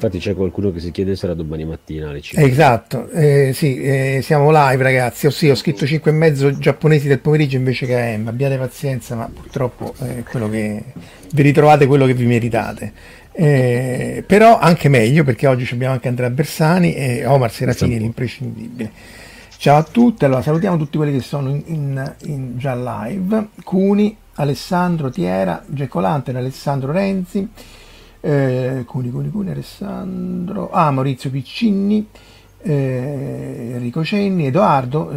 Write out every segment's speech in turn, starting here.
Infatti c'è qualcuno che si chiede se era domani mattina alle 5. Esatto, eh, sì, eh, siamo live ragazzi. Sì, ho scritto 5 e mezzo giapponesi del pomeriggio invece che AM. Abbiate pazienza, ma purtroppo quello che vi ritrovate quello che vi meritate. Eh, però anche meglio perché oggi abbiamo anche Andrea Bersani e Omar Serafini, l'imprescindibile. Ciao a tutti, allora salutiamo tutti quelli che sono in, in- in- già live. Cuni, Alessandro Tiera, Gecolante, Alessandro Renzi, eh, Cuni, Cuni, Cuni, Alessandro, ah, Maurizio Piccinni, eh, Enrico Cenni, Edoardo,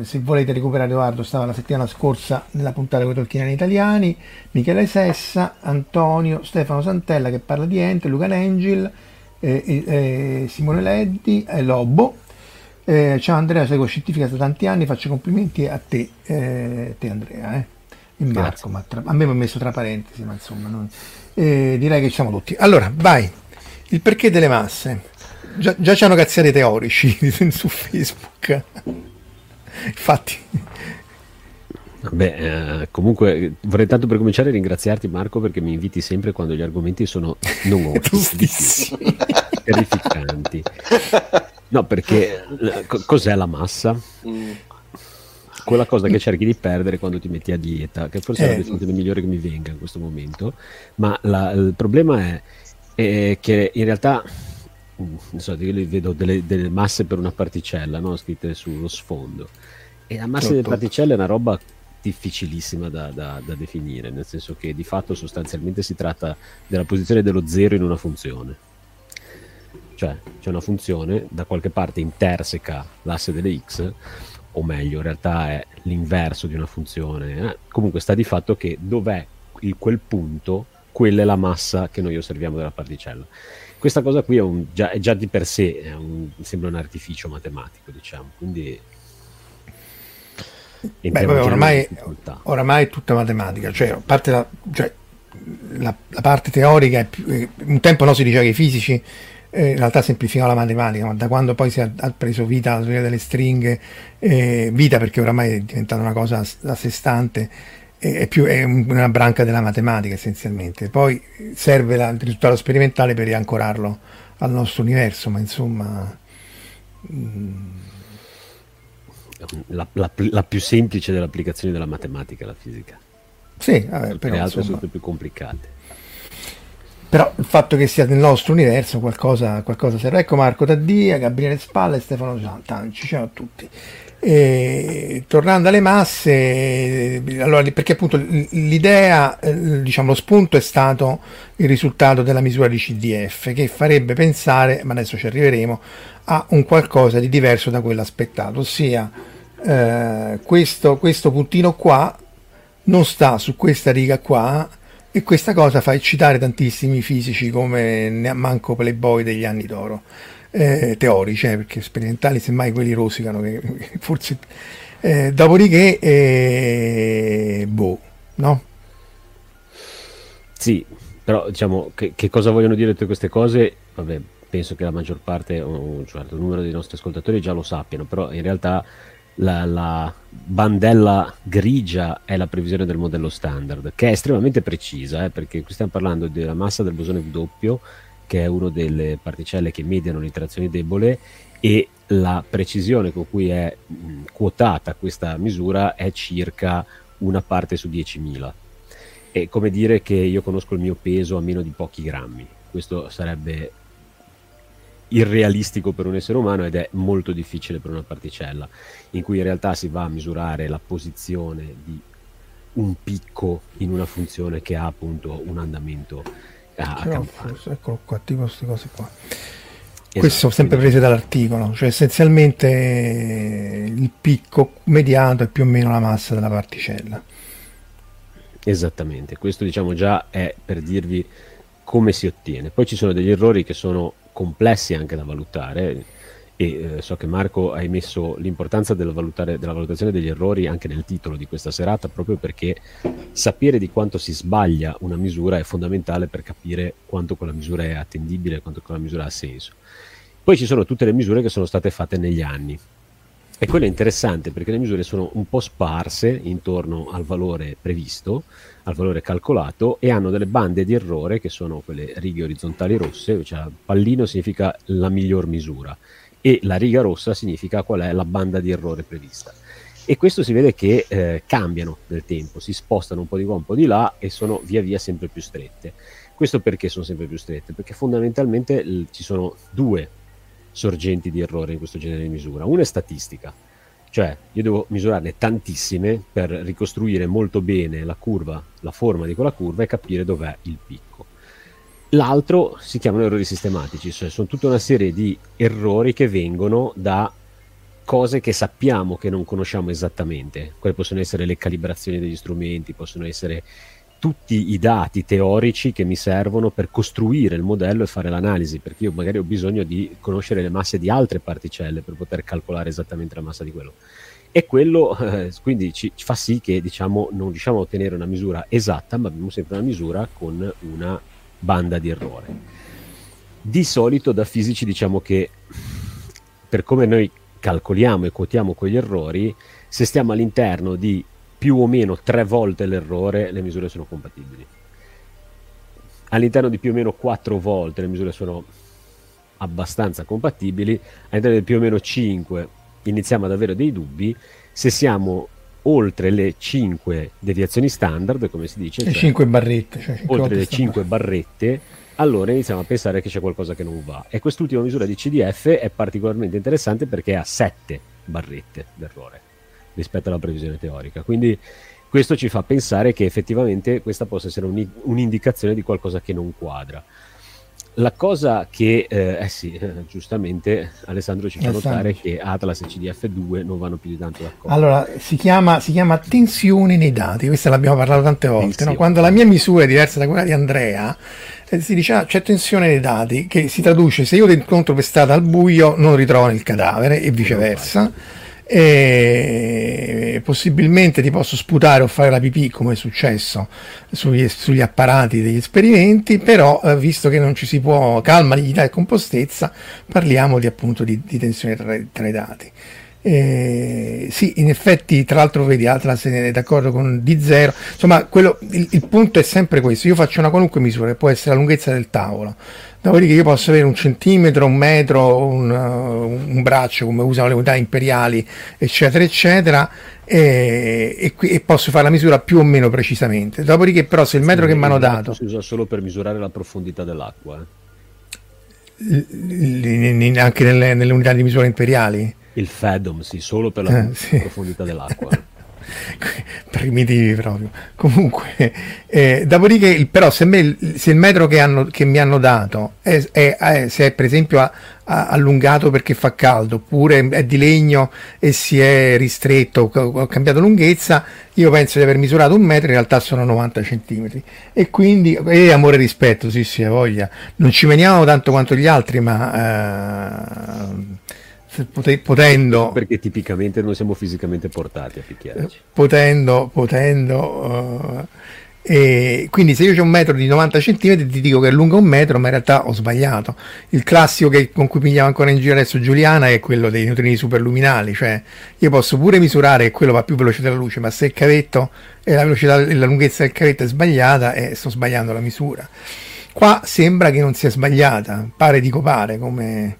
eh, se volete recuperare Edoardo stava la settimana scorsa nella puntata con i tolkieniani italiani, Michele Sessa, Antonio, Stefano Santella che parla di Ente, Luca Nengil, eh, eh, eh, Simone Leddi, e Lobo. Eh, ciao Andrea, seguo Scientifica da tanti anni, faccio complimenti a te, eh, te Andrea, eh. E Marco, ma tra- a me mi ha messo tra parentesi, ma insomma, non- eh, direi che ci siamo tutti. Allora, vai, il perché delle masse. Già, già c'hanno cazziati teorici su Facebook. Infatti, Vabbè, eh, comunque vorrei tanto per cominciare ringraziarti Marco perché mi inviti sempre quando gli argomenti sono non terrificanti. No, perché eh, co- cos'è la massa? Quella cosa che cerchi di perdere quando ti metti a dieta, che forse eh. è la definizione migliore che mi venga in questo momento, ma la, il problema è, è, che in realtà, mm, non so, io vedo delle, delle masse per una particella, no? scritte sullo sfondo, e la massa delle particelle è una roba difficilissima da, da, da, definire, nel senso che di fatto sostanzialmente si tratta della posizione dello zero in una funzione. Cioè c'è una funzione, da qualche parte interseca l'asse delle x, o meglio, in realtà è l'inverso di una funzione. Eh? Comunque sta di fatto che dov'è il, quel punto, quella è la massa che noi osserviamo della particella. Questa cosa qui è, un, già, è già, di per sé, un, sembra un artificio matematico, diciamo, quindi Beh, vabbè, oramai, oramai, è tutta matematica, cioè, parte la, cioè, la, la, parte teorica, più, eh, un tempo no, si diceva che i fisici eh, in realtà semplificano la matematica, ma da quando poi si è, ha preso vita la teoria delle stringhe, eh, vita perché oramai è diventata una cosa a sé stante, è, più, è una branca della matematica essenzialmente. Poi serve la, il risultato sperimentale per riancorarlo al nostro universo, ma insomma... Mh, mm, la, la, la, più semplice delle applicazioni della matematica, la fisica. Sì, vabbè, però, le altre insomma, sono più complicate. Però il fatto che sia nel nostro universo qualcosa, qualcosa serve. Ecco Marco Taddia, Gabriele Spalla e Stefano Tanci, ciao a tutti. E, tornando alle masse, allora, perché appunto l'idea, eh, diciamo lo spunto è stato il risultato della misura di CDF che farebbe pensare, ma adesso ci arriveremo, a un qualcosa di diverso da quello aspettato, ossia eh, questo, questo puntino qua non sta su questa riga qua e questa cosa fa eccitare tantissimi fisici come manco Playboy degli anni d'oro eh, teorici eh, perché sperimentali semmai quelli rosicano che, forse eh, dopodiché eh, boh no? sì però diciamo che, che cosa vogliono dire tutte queste cose vabbè penso che la maggior parte un certo numero dei nostri ascoltatori già lo sappiano, però in realtà la, la, bandella grigia è la previsione del modello standard, che è estremamente precisa, eh, perché qui stiamo parlando della massa del bosone W, che è una delle particelle che mediano l'interazione debole, e la precisione con cui è mh, quotata questa misura è circa una parte su 10.000. È come dire che io conosco il mio peso a meno di pochi grammi. Questo sarebbe irrealistico per un essere umano ed è molto difficile per una particella, in cui in realtà si va a misurare la posizione di un picco in una funzione che ha appunto un andamento a, a campana. Eccolo qua, tipo queste cose qua. Esatto, Queste sono sempre prese dall'articolo, cioè essenzialmente il picco mediato è più o meno la massa della particella. Esattamente, questo diciamo già è per dirvi come si ottiene. Poi ci sono degli errori che sono complessi anche da valutare e eh, so che Marco hai messo l'importanza della, della, valutazione degli errori anche nel titolo di questa serata proprio perché sapere di quanto si sbaglia una misura è fondamentale per capire quanto quella misura è attendibile, quanto quella misura ha senso. Poi ci sono tutte le misure che sono state fatte negli anni e quello è interessante perché le misure sono un po' sparse intorno al valore previsto, al valore calcolato e hanno delle bande di errore che sono quelle righe orizzontali rosse, cioè pallino significa la miglior misura e la riga rossa significa qual è la banda di errore prevista. E questo si vede che eh, cambiano nel tempo, si spostano un po' di qua, un po' di là e sono via via sempre più strette. Questo perché sono sempre più strette? Perché fondamentalmente l- ci sono due sorgenti di errore in questo genere di misura. Una è statistica, cioè io devo misurarne tantissime per ricostruire molto bene la curva, la forma di quella curva e capire dov'è il picco. L'altro si chiamano errori sistematici, cioè sono tutta una serie di errori che vengono da cose che sappiamo che non conosciamo esattamente. Quelle possono essere le calibrazioni degli strumenti, possono essere tutti i dati teorici che mi servono per costruire il modello e fare l'analisi, perché io magari ho bisogno di conoscere le masse di altre particelle per poter calcolare esattamente la massa di quello. E quello eh, quindi ci, fa sì che diciamo, non riusciamo a ottenere una misura esatta, ma abbiamo sempre una misura con una banda di errore. Di solito da fisici diciamo che per come noi calcoliamo e quotiamo quegli errori, se stiamo all'interno di più o meno tre volte l'errore, le misure sono compatibili. All'interno di più o meno quattro volte le misure sono abbastanza compatibili, all'interno di più o meno cinque iniziamo ad avere dei dubbi, se siamo oltre le 5 deviazioni standard, come si dice, le cioè 5 barrette, cioè 5 oltre le volte 5 barrette, allora iniziamo a pensare che c'è qualcosa che non va. E quest'ultima misura di CDF è particolarmente interessante perché ha 7 barrette d'errore rispetto alla previsione teorica. Quindi questo ci fa pensare che effettivamente questa possa essere un, un'indicazione di qualcosa che non quadra. La cosa che, eh, eh sì, eh, giustamente Alessandro ci fa Alessandro. notare che Atlas e CDF2 non vanno più di tanto d'accordo. Allora, si chiama, si chiama tensione nei dati, questa l'abbiamo parlato tante volte. no? Quando la mia misura è diversa da quella di Andrea, eh, si dice ah, c'è tensione nei dati, che si traduce se io ti incontro per strada al buio non ritrovo il cadavere e viceversa. E possibilmente ti posso sputare o fare la pipì come è successo sugli, sugli apparati degli esperimenti, però eh, visto che non ci si può calma, liquidità e compostezza, parliamo di appunto di, di tensione tra, tra i dati. Eh, sì, in effetti, tra l'altro, vedi, Atlas è d'accordo con D0. Insomma, quello, il, il punto è sempre questo: io faccio una qualunque misura, che può essere la lunghezza del tavolo. Dopodiché io posso avere un centimetro, un metro, un, uh, un braccio, come usano le unità imperiali, eccetera, eccetera, e, e e posso fare la misura più o meno precisamente. Dopodiché, però, se il metro che mi hanno dato, si usa solo per misurare la profondità dell'acqua. eh. l- l- anche nelle, nelle unità di misura imperiali, Il FEDOM, sì, solo per la Eh, sì. profondità dell'acqua. primitivi proprio. Comunque, eh, dopodiché, però, se, me- se il metro che, hanno- che mi hanno dato è, è- è- se è per esempio a- a- allungato perché fa caldo, oppure è di legno e si è ristretto, ho, cambiato lunghezza, io penso di aver misurato un metro, in realtà sono 90 centimetri. E quindi, e amore e rispetto, sì, sì, voglia. Non ci veniamo tanto quanto gli altri, ma eh, potendo Perché tipicamente non siamo fisicamente portati a picchiarci. potendo, potendo eh, e quindi se io ho un metro di 90 cm ti dico che è lungo un metro ma in realtà ho sbagliato il classico che, con cui pigliamo ancora in giro adesso Giuliana è quello dei neutrini superluminali cioè io posso pure misurare che quello va più veloce della luce ma se il cavetto e la velocità e la lunghezza del cavetto è sbagliata eh, sto sbagliando la misura qua sembra che non sia sbagliata pare dico pare come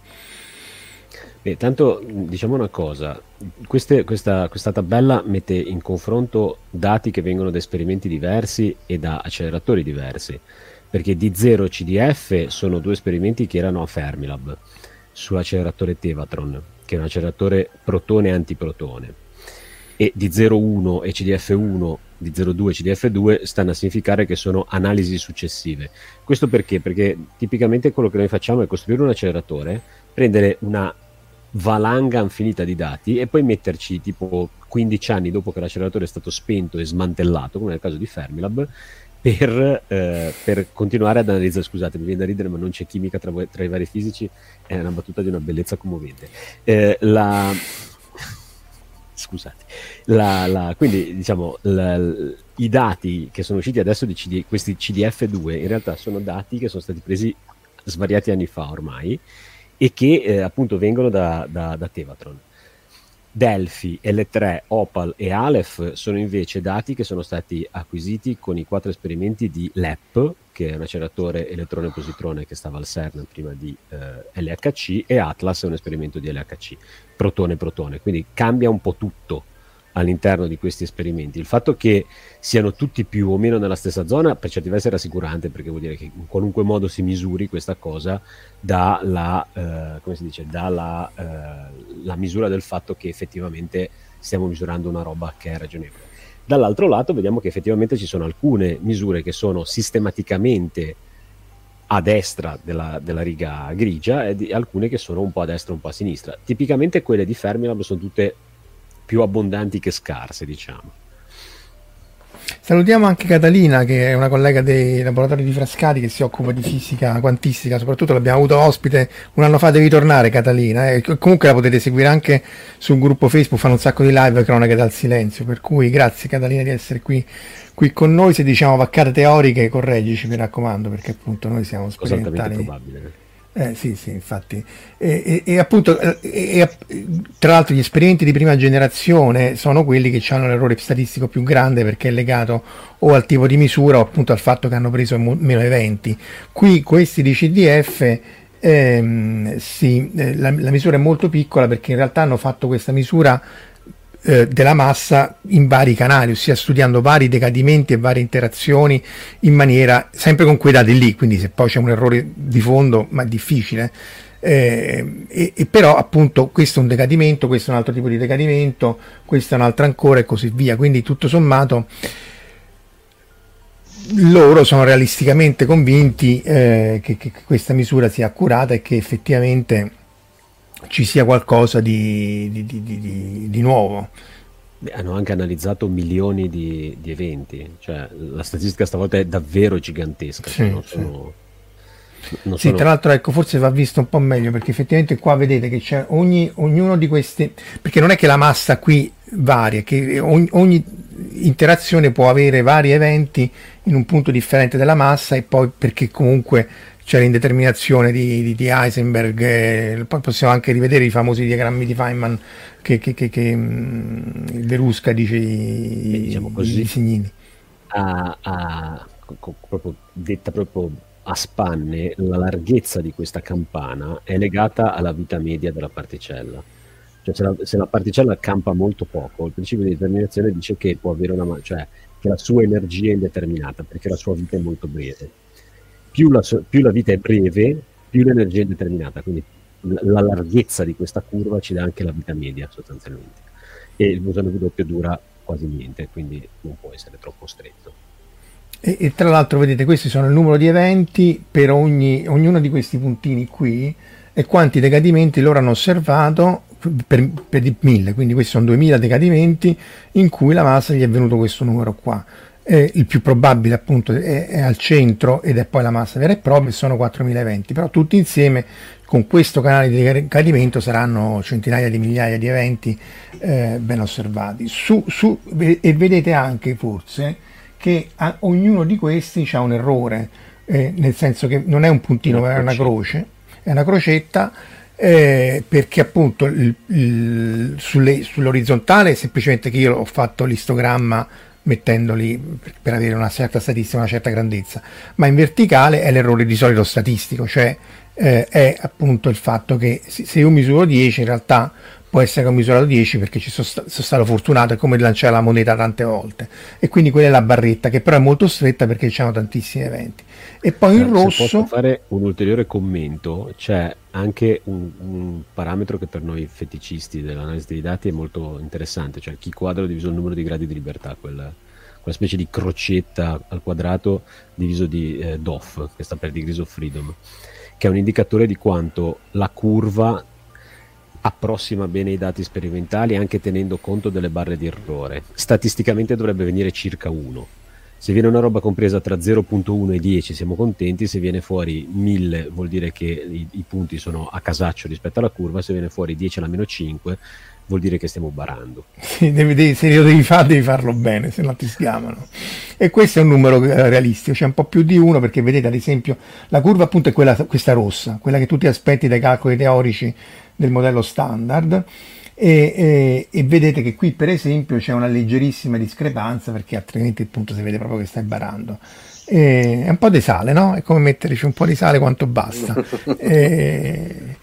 Beh, tanto mh, diciamo una cosa, queste- questa, questa tabella mette in confronto dati che vengono da esperimenti diversi e da acceleratori diversi, perché D0 e CDF sono due esperimenti che erano a Fermilab sull'acceleratore Tevatron, che è un acceleratore protone-antiprotone, e D01 e CDF1, D02 e CDF2 stanno a significare che sono analisi successive. Questo perché? Perché tipicamente quello che noi facciamo è costruire un acceleratore, prendere una valanga infinita di dati e poi metterci tipo 15 anni dopo che l'acceleratore è stato spento e smantellato, come nel caso di Fermilab, per, eh, per continuare ad analizzare. Scusate, mi viene da ridere, ma non c'è chimica tra, tra i vari fisici, è una battuta di una bellezza commovente. Eh, la... Scusate, la, la- quindi diciamo i dati che sono usciti adesso di CD questi CDF2 in realtà sono dati che sono stati presi svariati anni fa ormai e che eh, appunto vengono da, da, da Tevatron. Delphi, L3, Opal e Aleph sono invece dati che sono stati acquisiti con i quattro esperimenti di LEP, che è un acceleratore elettrone-positrone che stava al CERN prima di eh, LHC, e Atlas è un esperimento di LHC, protone-protone. Quindi cambia un po' tutto all'interno di questi esperimenti. Il fatto che siano tutti più o meno nella stessa zona per certi versi è rassicurante perché vuol dire che in qualunque modo si misuri questa cosa dà la, eh, come si dice, dà eh, la misura del fatto che effettivamente stiamo misurando una roba che è ragionevole. Dall'altro lato vediamo che effettivamente ci sono alcune misure che sono sistematicamente a destra della, della riga grigia e di- alcune che sono un po' a destra e un po' a sinistra. Tipicamente quelle di Fermilab sono tutte più abbondanti che scarse, diciamo. Salutiamo anche Catalina, che è una collega dei laboratori di Frascati che si occupa di fisica quantistica, soprattutto l'abbiamo avuto ospite un anno fa, devi tornare Catalina, eh. comunque la potete seguire anche sul gruppo Facebook, fanno un sacco di live cronache dal silenzio, per cui grazie Catalina di essere qui, qui con noi, se diciamo vaccate teoriche correggici mi raccomando, perché appunto noi siamo sperimentali. probabile. Eh, sì, sì, infatti. E, e- e appunto, eh, e- e- tra l'altro, gli esperimenti di prima generazione sono quelli che hanno l'errore statistico più grande perché è legato o al tipo di misura o appunto al fatto che hanno preso meno eventi. Qui questi di CDF. ehm, sì, eh, la, la misura è molto piccola perché in realtà hanno fatto questa misura eh, della massa in vari canali, ossia studiando vari decadimenti e varie interazioni in maniera sempre con quei dati lì, quindi se poi c'è un errore di fondo, ma è difficile. Eh, e, e, però appunto questo è un decadimento, questo è un altro tipo di decadimento, questo è un altro ancora e così via. Quindi tutto sommato loro sono realisticamente convinti eh, che, che, questa misura sia accurata e che effettivamente ci sia qualcosa di, di, di, di nuovo. Beh, hanno anche analizzato milioni di, eventi, cioè la statistica stavolta è davvero gigantesca. Sì, non sono, sì, sono... tra l'altro ecco, forse va visto un po' meglio perché effettivamente qua vedete che c'è ogni, ognuno di questi, perché non è che la massa qui varia, che ogni, ogni interazione può avere vari eventi in un punto differente della massa e poi perché comunque c'è l'indeterminazione di, di, di Heisenberg, eh, poi possiamo anche rivedere i famosi diagrammi di Feynman che, che, che, che mm, De Rusca dice i, diciamo così, i segnini. A, a, proprio, detta proprio a spanne, la larghezza di questa campana è legata alla vita media della particella. Cioè se la, se la particella campa molto poco, il principio di determinazione dice che può avere una, cioè che la sua energia è indeterminata perché la sua vita è molto breve più la, più la vita è breve, più l'energia è determinata, quindi la larghezza di questa curva ci dà anche la vita media sostanzialmente. E il bosone W dura quasi niente, quindi non può essere troppo stretto. E, e, tra l'altro vedete questi sono il numero di eventi per ogni, ognuno di questi puntini qui e quanti decadimenti loro hanno osservato per, per mille, quindi questi sono 2000 decadimenti in cui la massa gli è venuto questo numero qua eh, il più probabile appunto è, è, al centro ed è poi la massa vera e propria, sono 4000 eventi, però tutti insieme con questo canale di decadimento saranno centinaia di migliaia di eventi eh, ben osservati. Su, su, e vedete anche forse che a, ognuno di questi ha un errore, eh, nel senso che non è un puntino, ma è una croce, è una crocetta. Eh, perché appunto il, il, sulle, sull'orizzontale semplicemente che io ho fatto l'istogramma mettendoli per avere una certa statistica, una certa grandezza, ma in verticale è l'errore di solito statistico, cioè eh, è appunto il fatto che se io misuro 10 in realtà può essere che ho misurato 10 perché ci sono, sta- sono stato fortunato, è come lanciare la moneta tante volte e quindi quella è la barretta che però è molto stretta perché c'erano tantissimi eventi. E poi in rosso... Se posso fare un ulteriore commento, c'è anche un, un, parametro che per noi feticisti dell'analisi dei dati è molto interessante, cioè chi quadro diviso il numero di gradi di libertà, quella, quella specie di crocetta al quadrato diviso di eh, DOF, che sta per Degrees of Freedom, che è un indicatore di quanto la curva approssima bene i dati sperimentali anche tenendo conto delle barre di errore. Statisticamente dovrebbe venire circa 1 se viene una roba compresa tra 0.1 e 10 siamo contenti, se viene fuori 1000 vuol dire che i, i punti sono a casaccio rispetto alla curva, se viene fuori 10 alla meno 5 vuol dire che stiamo barando. Sì, devi, devi, se lo devi fare devi farlo bene, se no ti schiamano. E questo è un numero eh, realistico, c'è un po' più di uno perché vedete ad esempio la curva appunto è quella, questa rossa, quella che tu ti aspetti dai calcoli teorici del modello standard e, e, e, vedete che qui per esempio c'è una leggerissima discrepanza perché altrimenti appunto si vede proprio che stai barando. E, è un po' di sale, no? È come metterci un po' di sale quanto basta. e,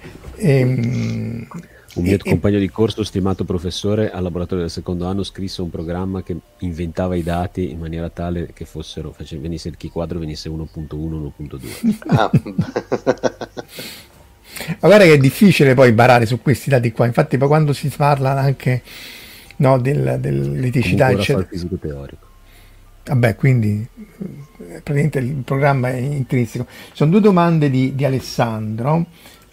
un mio compagno di corso, stimato professore, al laboratorio del secondo anno scrisse un programma che inventava i dati in maniera tale che fossero, face, venisse il key quadro venisse 1.1, 1.2. Ah. Ma guarda che è difficile poi barare su questi dati qua, infatti poi quando si parla anche no, del, dell'eticità, eccetera. fisico teorico. Vabbè, quindi praticamente il programma è intrinseco. Sono due domande di, di Alessandro.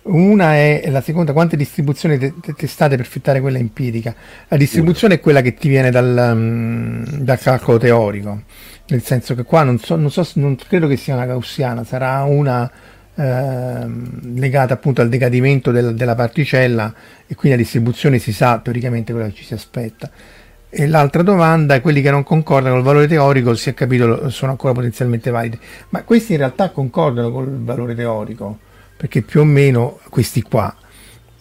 Una è la seconda, quante distribuzioni te- te- testate per fittare quella empirica? La distribuzione è quella che ti viene dal, um, dal, calcolo teorico, nel senso che qua non, so, non, so, non credo che sia una gaussiana, sarà una Ehm, legata appunto al decadimento del, della particella e quindi la distribuzione si sa teoricamente quello che ci si aspetta. E l'altra domanda quelli che non concordano col valore teorico, si è capito, sono ancora potenzialmente validi. Ma questi in realtà concordano col valore teorico, perché più o meno questi qua.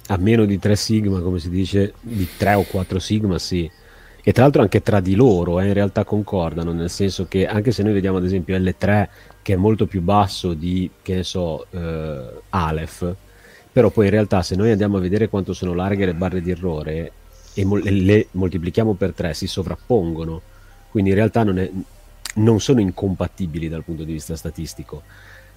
A meno di 3 sigma, come si dice, di 3 o 4 sigma, sì. E tra l'altro anche tra di loro eh, in realtà concordano, nel senso che anche se noi vediamo ad esempio L3 che è molto più basso di, che ne so, eh, Aleph, però poi in realtà se noi andiamo a vedere quanto sono larghe le barre di errore, e mo- le moltiplichiamo per 3 si sovrappongono, quindi in realtà non, è, non sono incompatibili dal punto di vista statistico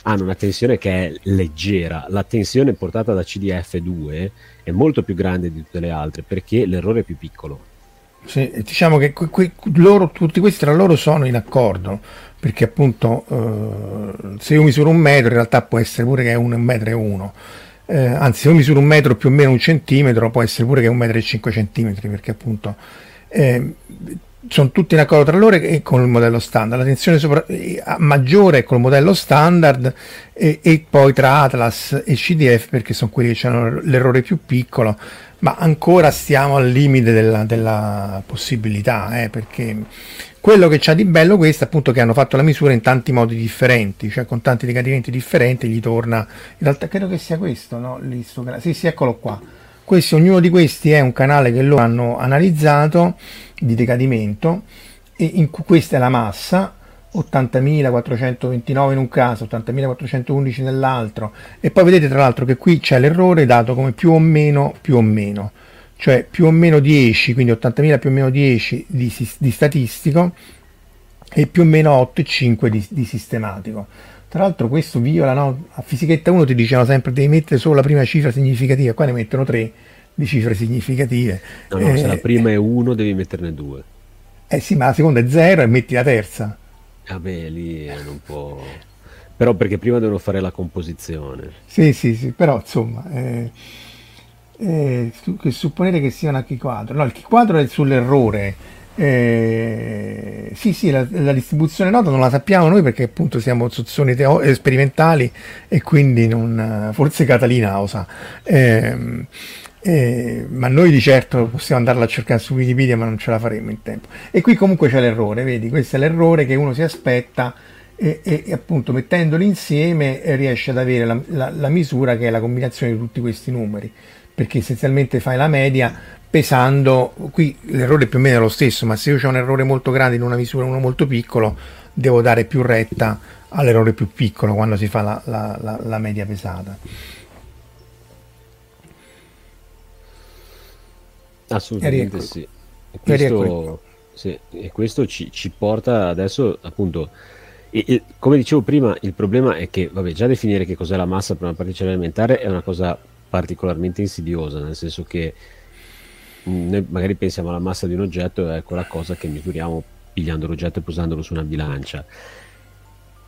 hanno una tensione che è leggera. La tensione portata da CDF2 è molto più grande di tutte le altre perché l'errore è più piccolo. Sì, diciamo che que- que- loro, tutti questi tra loro sono in accordo perché appunto eh, se io misuro un metro in realtà può essere pure che è un metro e uno. Eh, anzi, se io misuro un metro più o meno un centimetro, può essere pure che è un metro e cinque centimetri, perché appunto eh, sono tutti in accordo tra loro e con il modello standard. La tensione sopra, eh, maggiore è col modello standard e, e, poi tra Atlas e CDF perché sono quelli che hanno l'errore più piccolo, ma ancora stiamo al limite della, della possibilità, eh, perché quello che c'ha di bello questo è appunto che hanno fatto la misura in tanti modi differenti, cioè con tanti decadimenti differenti, gli torna, in realtà credo che sia questo, no? L'istogramma. Sì, sì, eccolo qua. Questi, ognuno di questi è un canale che loro hanno analizzato di decadimento e in questa è la massa 80.429 in un caso, 80.411 nell'altro e poi vedete tra l'altro che qui c'è l'errore dato come più o meno più o meno cioè più o meno 10 quindi 80.000 più o meno 10 di, di statistico e più o meno 8,5 di, di sistematico tra l'altro questo viola no? a fisichetta 1 ti dicevano sempre devi mettere solo la prima cifra significativa qua ne mettono 3 di cifre significative. No, no, eh, se la prima è 1 devi metterne 2. Eh sì, ma la seconda è 0 e metti la terza. Vabbè, lì è un po'... Però perché prima devono fare la composizione. Sì, sì, sì, però insomma... Eh, eh, che supponere che sia una key quadro. No, il quadro è sull'errore. Eh, sì, sì, la, la, distribuzione nota non la sappiamo noi perché appunto siamo sozzoni teo- sperimentali e quindi non, forse Catalina osa. Eh, eh, ma noi di certo possiamo andarla a cercare su Wikipedia, ma non ce la faremo in tempo. E qui comunque c'è l'errore, vedi, questo è l'errore che uno si aspetta e, e, e appunto mettendoli insieme eh, riesce ad avere la, la, la, misura che è la combinazione di tutti questi numeri, perché essenzialmente fai la media pesando, qui l'errore più o meno è lo stesso, ma se io ho un errore molto grande in una misura e uno molto piccolo, devo dare più retta all'errore più piccolo quando si fa la, la media pesata. Assolutamente sì. E questo, sì. e questo ci, ci, porta adesso appunto, e, e, come dicevo prima, il problema è che vabbè, già definire che cos'è la massa per una particella elementare è una cosa particolarmente insidiosa, nel senso che mm, noi magari pensiamo alla massa di un oggetto è quella cosa che misuriamo pigliando l'oggetto e posandolo su una bilancia.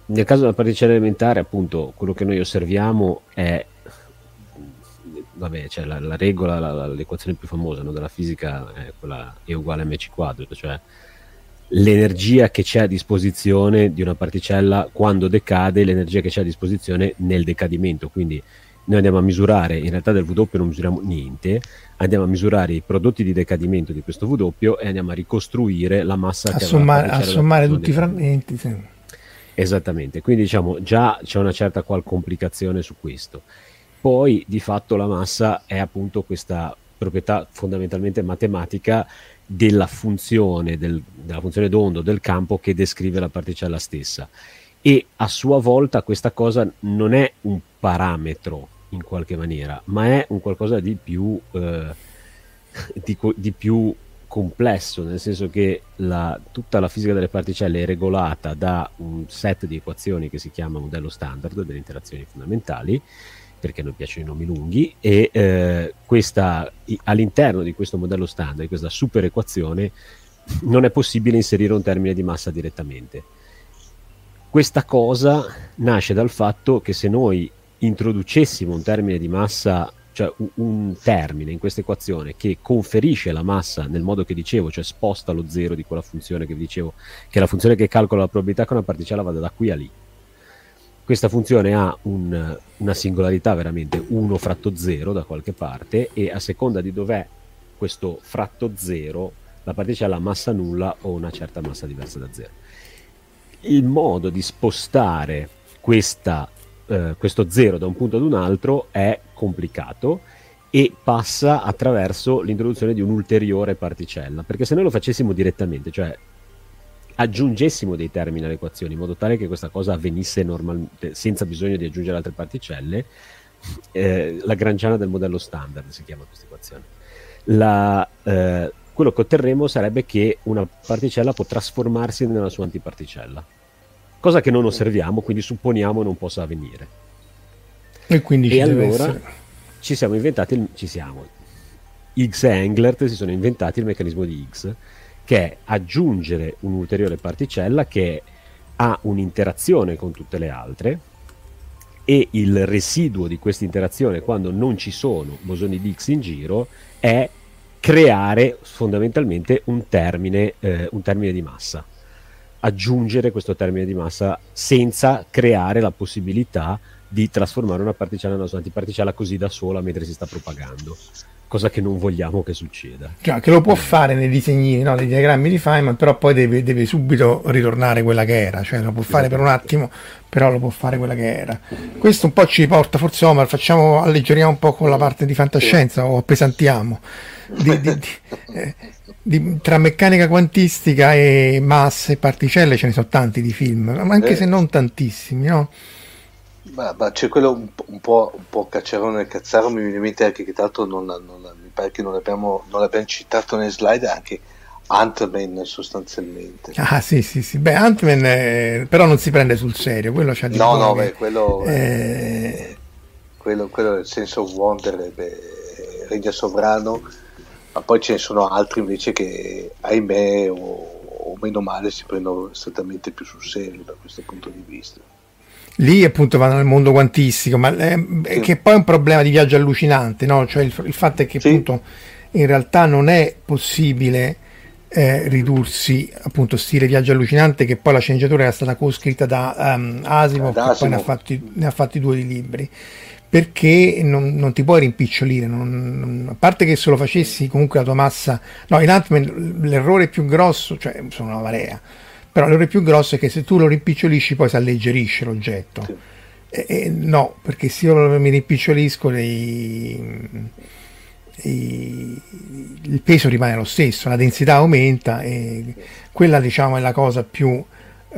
Nel caso della particella elementare, appunto, quello che noi osserviamo è vabbè, cioè la, la regola, la, l'equazione più famosa no, della fisica è quella E uguale mc quadro, cioè l'energia che c'è a disposizione di una particella quando decade, l'energia che c'è a disposizione nel decadimento. Quindi noi andiamo a misurare, in realtà del W non misuriamo niente, andiamo a misurare i prodotti di decadimento di questo W e andiamo a ricostruire la massa a che sommare, a sommare tutti i frammenti. Sì. Esattamente, quindi diciamo già c'è una certa qual complicazione su questo poi di fatto la massa è appunto questa proprietà fondamentalmente matematica della funzione, del, della funzione d'ondo del campo che descrive la particella stessa e a sua volta questa cosa non è un parametro in qualche maniera, ma è un qualcosa di più, eh, di, di più complesso, nel senso che la, tutta la fisica delle particelle è regolata da un set di equazioni che si chiama modello standard delle interazioni fondamentali perché a noi piacciono i nomi lunghi, e eh, questa, all'interno di questo modello standard, di questa super equazione, non è possibile inserire un termine di massa direttamente. Questa cosa nasce dal fatto che se noi introducessimo un termine di massa, cioè un, termine in questa equazione che conferisce la massa nel modo che dicevo, cioè sposta lo zero di quella funzione che vi dicevo, che è la funzione che calcola la probabilità che una particella vada da qui a lì, questa funzione ha un, una singolarità veramente 1 fratto 0 da qualche parte e a seconda di dov'è questo fratto 0 la particella ha massa nulla o una certa massa diversa da 0. Il modo di spostare questa, eh, questo 0 da un punto ad un altro è complicato e passa attraverso l'introduzione di un'ulteriore particella, perché se noi lo facessimo direttamente, cioè aggiungessimo dei termini alle equazioni in modo tale che questa cosa avvenisse normalmente senza bisogno di aggiungere altre particelle, eh, la granciana del modello standard si chiama questa equazione. la, eh, quello che otterremo sarebbe che una particella può trasformarsi nella sua antiparticella, cosa che non osserviamo, quindi supponiamo non possa avvenire. E quindi e allora ci siamo inventati, il, ci siamo, Higgs e Englert si sono inventati il meccanismo di Higgs, che è aggiungere un'ulteriore particella che ha un'interazione con tutte le altre e il residuo di questa interazione quando non ci sono bosoni di Higgs in giro è creare fondamentalmente un termine, eh, un termine di massa aggiungere questo termine di massa senza creare la possibilità di trasformare una particella in una sua antiparticella così da sola mentre si sta propagando cosa che non vogliamo che succeda. Cioè, che lo può fare nei disegnini, no? nei diagrammi di Feynman, però poi deve, deve, subito ritornare quella che era, cioè lo può fare per un attimo, però lo può fare quella che era. Questo un po' ci porta, forse Omar, facciamo, alleggeriamo un po' con la parte di fantascienza o appesantiamo. Di, di, di, eh, tra meccanica quantistica e masse e particelle ce ne sono tanti di film, anche eh. se non tantissimi, no? Ma, ma, c'è quello un, un, po', un po' cacciarone e cazzaro, mi viene in mente anche che tra l'altro non, non, mi pare che non l'abbiamo, non l'abbiamo citato nelle slide, anche Ant-Man sostanzialmente. Ah sì sì sì, beh Ant-Man è... però non si prende sul serio, quello c'ha di No no, beh, quello, eh... quello, quello è il senso wonder, beh, regna sovrano, ma poi ce ne sono altri invece che ahimè o, o meno male si prendono strettamente più sul serio da questo punto di vista lì appunto vanno nel mondo quantistico, ma eh, sì. che poi è un problema di viaggio allucinante, no? cioè il, il fatto è che sì. appunto in realtà non è possibile eh, ridursi appunto stile viaggio allucinante che poi la sceneggiatura era stata coscritta da um, Asimov che poi ne ha, fatti, ne ha, fatti, due di libri perché non, non ti puoi rimpicciolire non, non, a parte che se lo facessi comunque la tua massa no in Ant-Man l'errore più grosso cioè sono una marea però l'errore più grosso è che se tu lo rimpicciolisci poi si alleggerisce l'oggetto. Sì. E, e no, perché se io mi rimpicciolisco i, i, il peso rimane lo stesso, la densità aumenta e quella diciamo è la cosa più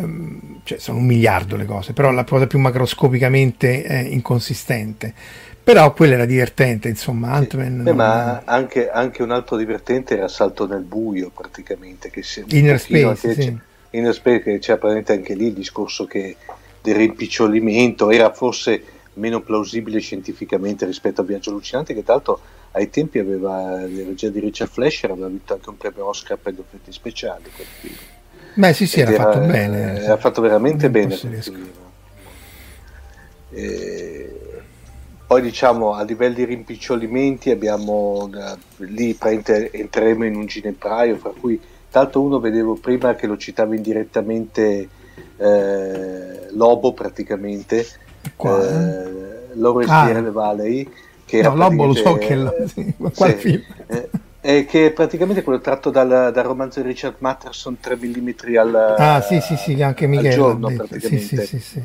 um, cioè sono un miliardo le cose, però la cosa più macroscopicamente eh, inconsistente. Però quella era divertente, insomma. Ant-Man Beh, non... ma anche, anche, un altro divertente era Salto nel buio, praticamente. Che si, Inner Space, sì in Space che c'è apparentemente anche lì il discorso che del rimpicciolimento era forse meno plausibile scientificamente rispetto a Viaggio Allucinante che tra l'altro ai tempi aveva la regia di Richard Fleischer aveva vinto anche un premio Oscar per gli effetti speciali. Beh sì sì era, era, fatto bene era fatto veramente bene e poi diciamo a livello di rimpicciolimenti abbiamo lì entreremo in un ginepraio fra cui Tanto uno vedevo prima che lo citava indirettamente eh, Lobo praticamente, eh, Lobo ah. Valley, che no, Lobo lo so che è sì, qual sì, film? Eh, è che è praticamente quello tratto dal, dal, romanzo di Richard Matterson 3 mm al, ah, sì, sì, sì, anche Michele, giorno praticamente. Sì, sì, sì,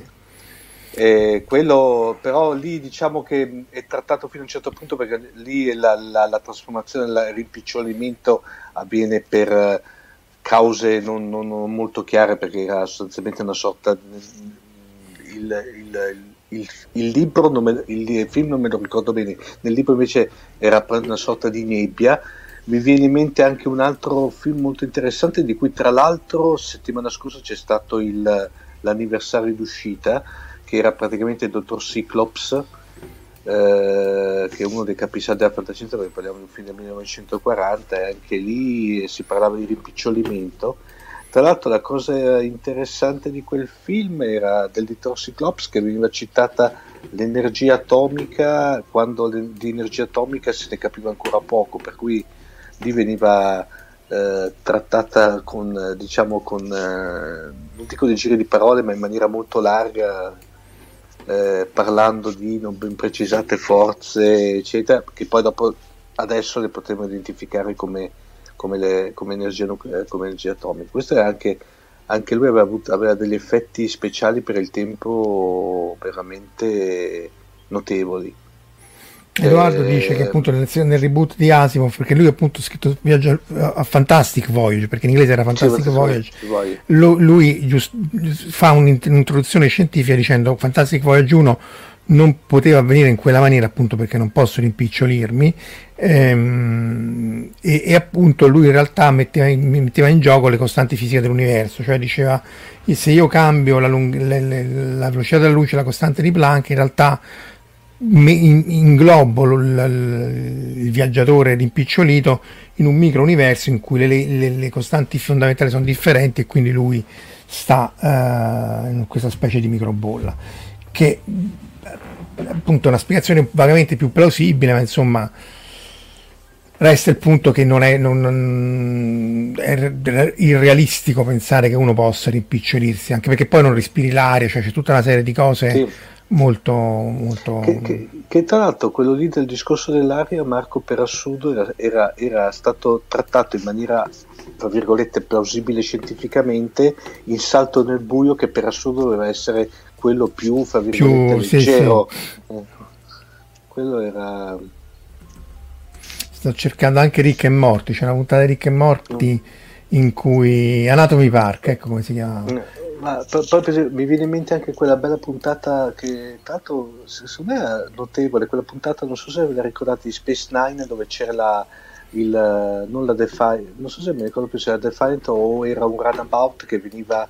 eh, quello però lì diciamo che è trattato fino a un certo punto perché lì la, la, la trasformazione, il rimpicciolimento avviene per cause non, non, non, molto chiare perché era sostanzialmente una sorta il, il, il, il libro me, il film non me lo ricordo bene. Nel libro invece era una sorta di nebbia mi viene in mente anche un altro film molto interessante di cui tra l'altro settimana scorsa c'è stato l'anniversario d'uscita che era praticamente il dottor Cyclops eh, che è uno dei capisaldi della fantascienza perché parliamo di un film del 1940 e anche lì si parlava di rimpicciolimento tra l'altro la cosa interessante di quel film era del dottor Cyclops che veniva citata l'energia atomica quando di energia atomica se ne capiva ancora poco per cui lì veniva eh, trattata con diciamo con eh, non dico dei giri di parole ma in maniera molto larga eh, parlando di non ben precisate forze, eccetera, che poi dopo adesso le potremo identificare come, come, le, come, energia, nucleare, come energia atomica. Questo è anche, anche lui aveva, avuto, aveva degli effetti speciali per il tempo veramente notevoli. Edoardo eh, dice che appunto nel, nel, reboot di Asimov, perché lui appunto ha scritto viaggio a Fantastic Voyage, perché in inglese era Fantastic Voyage, Lo, lui giust, fa un'introduzione scientifica dicendo Fantastic Voyage 1 non poteva avvenire in quella maniera appunto perché non posso rimpicciolirmi. Ehm, e, e, appunto lui in realtà metteva in, metteva in, gioco le costanti fisiche dell'universo, cioè diceva se io cambio la, lung- le, le, la velocità della luce, la costante di Planck, in realtà inglobo il, viaggiatore rimpicciolito in un micro universo in cui le, le, le, costanti fondamentali sono differenti e quindi lui sta uh, in questa specie di microbolla che appunto è una spiegazione vagamente più plausibile, ma insomma resta il punto che non è, non, non, è, irrealistico pensare che uno possa rimpicciolirsi, anche perché poi non respiri l'aria, cioè c'è tutta una serie di cose sì. Molto... molto... Che, che, che, tra l'altro quello lì del discorso dell'aria, Marco, per assurdo era, era, era stato trattato in maniera, tra virgolette, plausibile scientificamente, il salto nel buio che per assurdo doveva essere quello più, fra virgolette, più, leggero. Sì, sì. Eh, quello era... Sto cercando anche Ricche e Morti, c'è una puntata di Ricche e Morti mm. in cui... Anatomy Park, ecco come si chiama. Mm, ma poi mi viene in mente anche quella bella puntata che tanto secondo me è notevole, quella puntata non so se ve la ricordate di Space Nine dove c'era la, il, non la Defiant, non so se mi ricordo più se era Defiant o era un runabout che veniva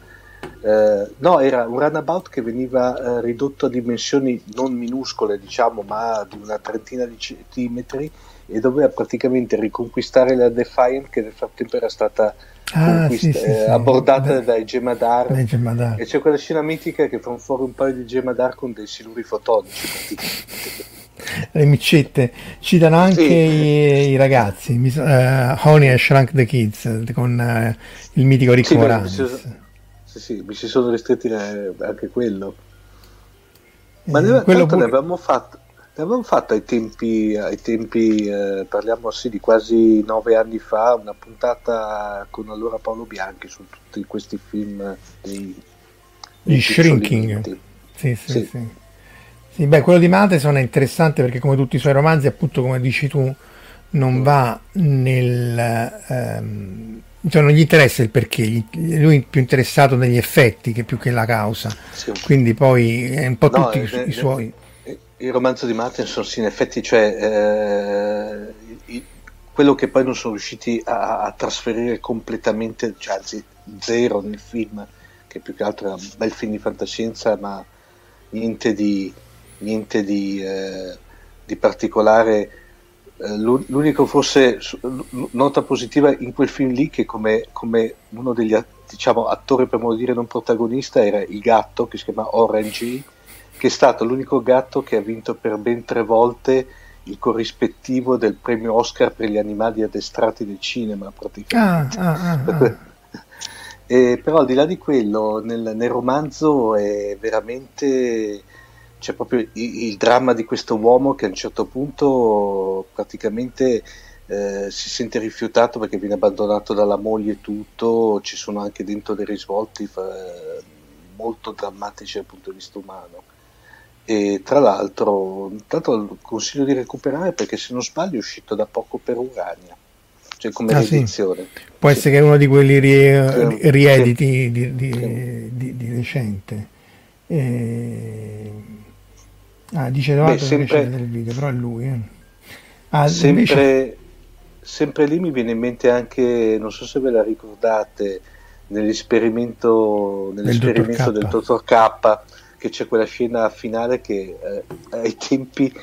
eh, no, era un runabout che veniva eh, ridotto a dimensioni non minuscole, diciamo, ma di una trentina di centimetri e doveva praticamente riconquistare la Defiant che nel frattempo era stata ah, sì, sì, eh, sì. abbordata Beh, dai Gemadar. E c'è quella scena mitica che fa fuori un paio di Gemadar con dei siluri fotonici le micette. Citano anche i, i, ragazzi. Uh, Honey and Shrunk the Kids con uh, il mitico Rick sì, Moranis. sì, sì, mi si sono ristretti anche quello. Ma eh, quello pure... ne avevamo fatto, ne avevamo fatto ai tempi, ai tempi eh, parliamo sì di quasi nove anni fa, una puntata con allora Paolo Bianchi su tutti questi film di, di shrinking. Sì, sì, sì. sì. sì beh, quello di Matheson è interessante perché come tutti i suoi romanzi, appunto come dici tu, non va nel... Ehm, cioè non gli interessa il perché, lui è più interessato negli effetti che più che la causa. Quindi poi è un po' no, tutti eh, i, i suoi. Il romanzo di Martinson, sì, in effetti, cioè, eh, il, quello che poi non sono riusciti a, a trasferire completamente, cioè, anzi zero nel film, che più che altro è un bel film di fantascienza, ma niente di, niente di, eh, di particolare. Eh, l'unico forse nota positiva in quel film lì che come, come uno degli diciamo, attori per modo dire non protagonista era il gatto che si chiama Orange che è stato l'unico gatto che ha vinto per ben tre volte il corrispettivo del premio Oscar per gli animali addestrati del cinema praticamente ah, ah, ah, ah. e, però al di là di quello nel, nel romanzo è veramente c'è proprio il, il, dramma di questo uomo che a un certo punto praticamente eh, si sente rifiutato perché viene abbandonato dalla moglie e tutto, ci sono anche dentro dei risvolti eh, molto drammatici dal punto di vista umano. E tra l'altro, intanto consiglio di recuperare perché se non sbaglio è uscito da poco per Urania, cioè come ah, riedizione. Sì. Può sì. essere che è uno di quelli rie- riediti sì. di, di, di, di, recente. E Ah, dice Donato Beh, sempre, del video, però è lui. Eh. Ah, sempre, invece... sempre lì mi viene in mente anche, non so se ve la ricordate, nell'esperimento, nell'esperimento del dottor K, che c'è quella scena finale che eh, ai tempi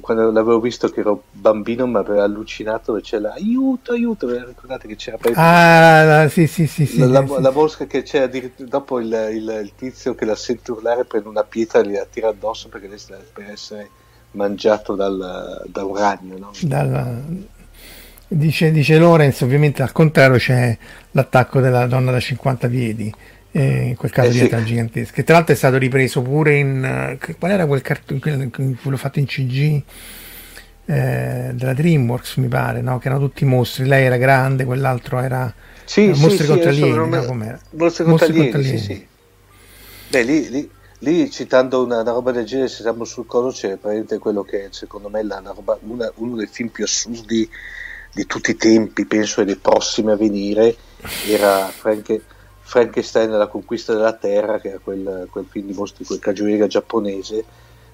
quando l'avevo visto che ero bambino mi aveva allucinato e c'era aiuto aiuto ricordate che c'era ah sì sì sì, sì, la, sì, la mosca che c'è addirittura dopo il, il, il, tizio che la sente urlare prende una pietra e la tira addosso perché lei sta per essere mangiato dal, da un ragno no? Dalla... dice, dice Lorenz ovviamente al contrario c'è l'attacco della donna da 50 piedi eh, in quel caso eh, diventano sì. gigantesche. Tra l'altro è stato ripreso pure in... Uh, qual era quel cartone, quello fatto in CG? Eh, della DreamWorks mi pare, no? che erano tutti mostri, lei era grande, quell'altro era sì, eh, mostri sì, contro alieni, me... no? Com'era? Mostri contro alieni, sì, sì. Beh, lì, lì, lì citando una, una, roba del genere, se siamo sul coso, c'è praticamente quello che secondo me è roba, una, uno dei film più assurdi di tutti i tempi, penso, e dei prossimi a venire, era Frank, Frankenstein e la conquista della terra, che era quel, quel film di mostri, quel cagioniera giapponese,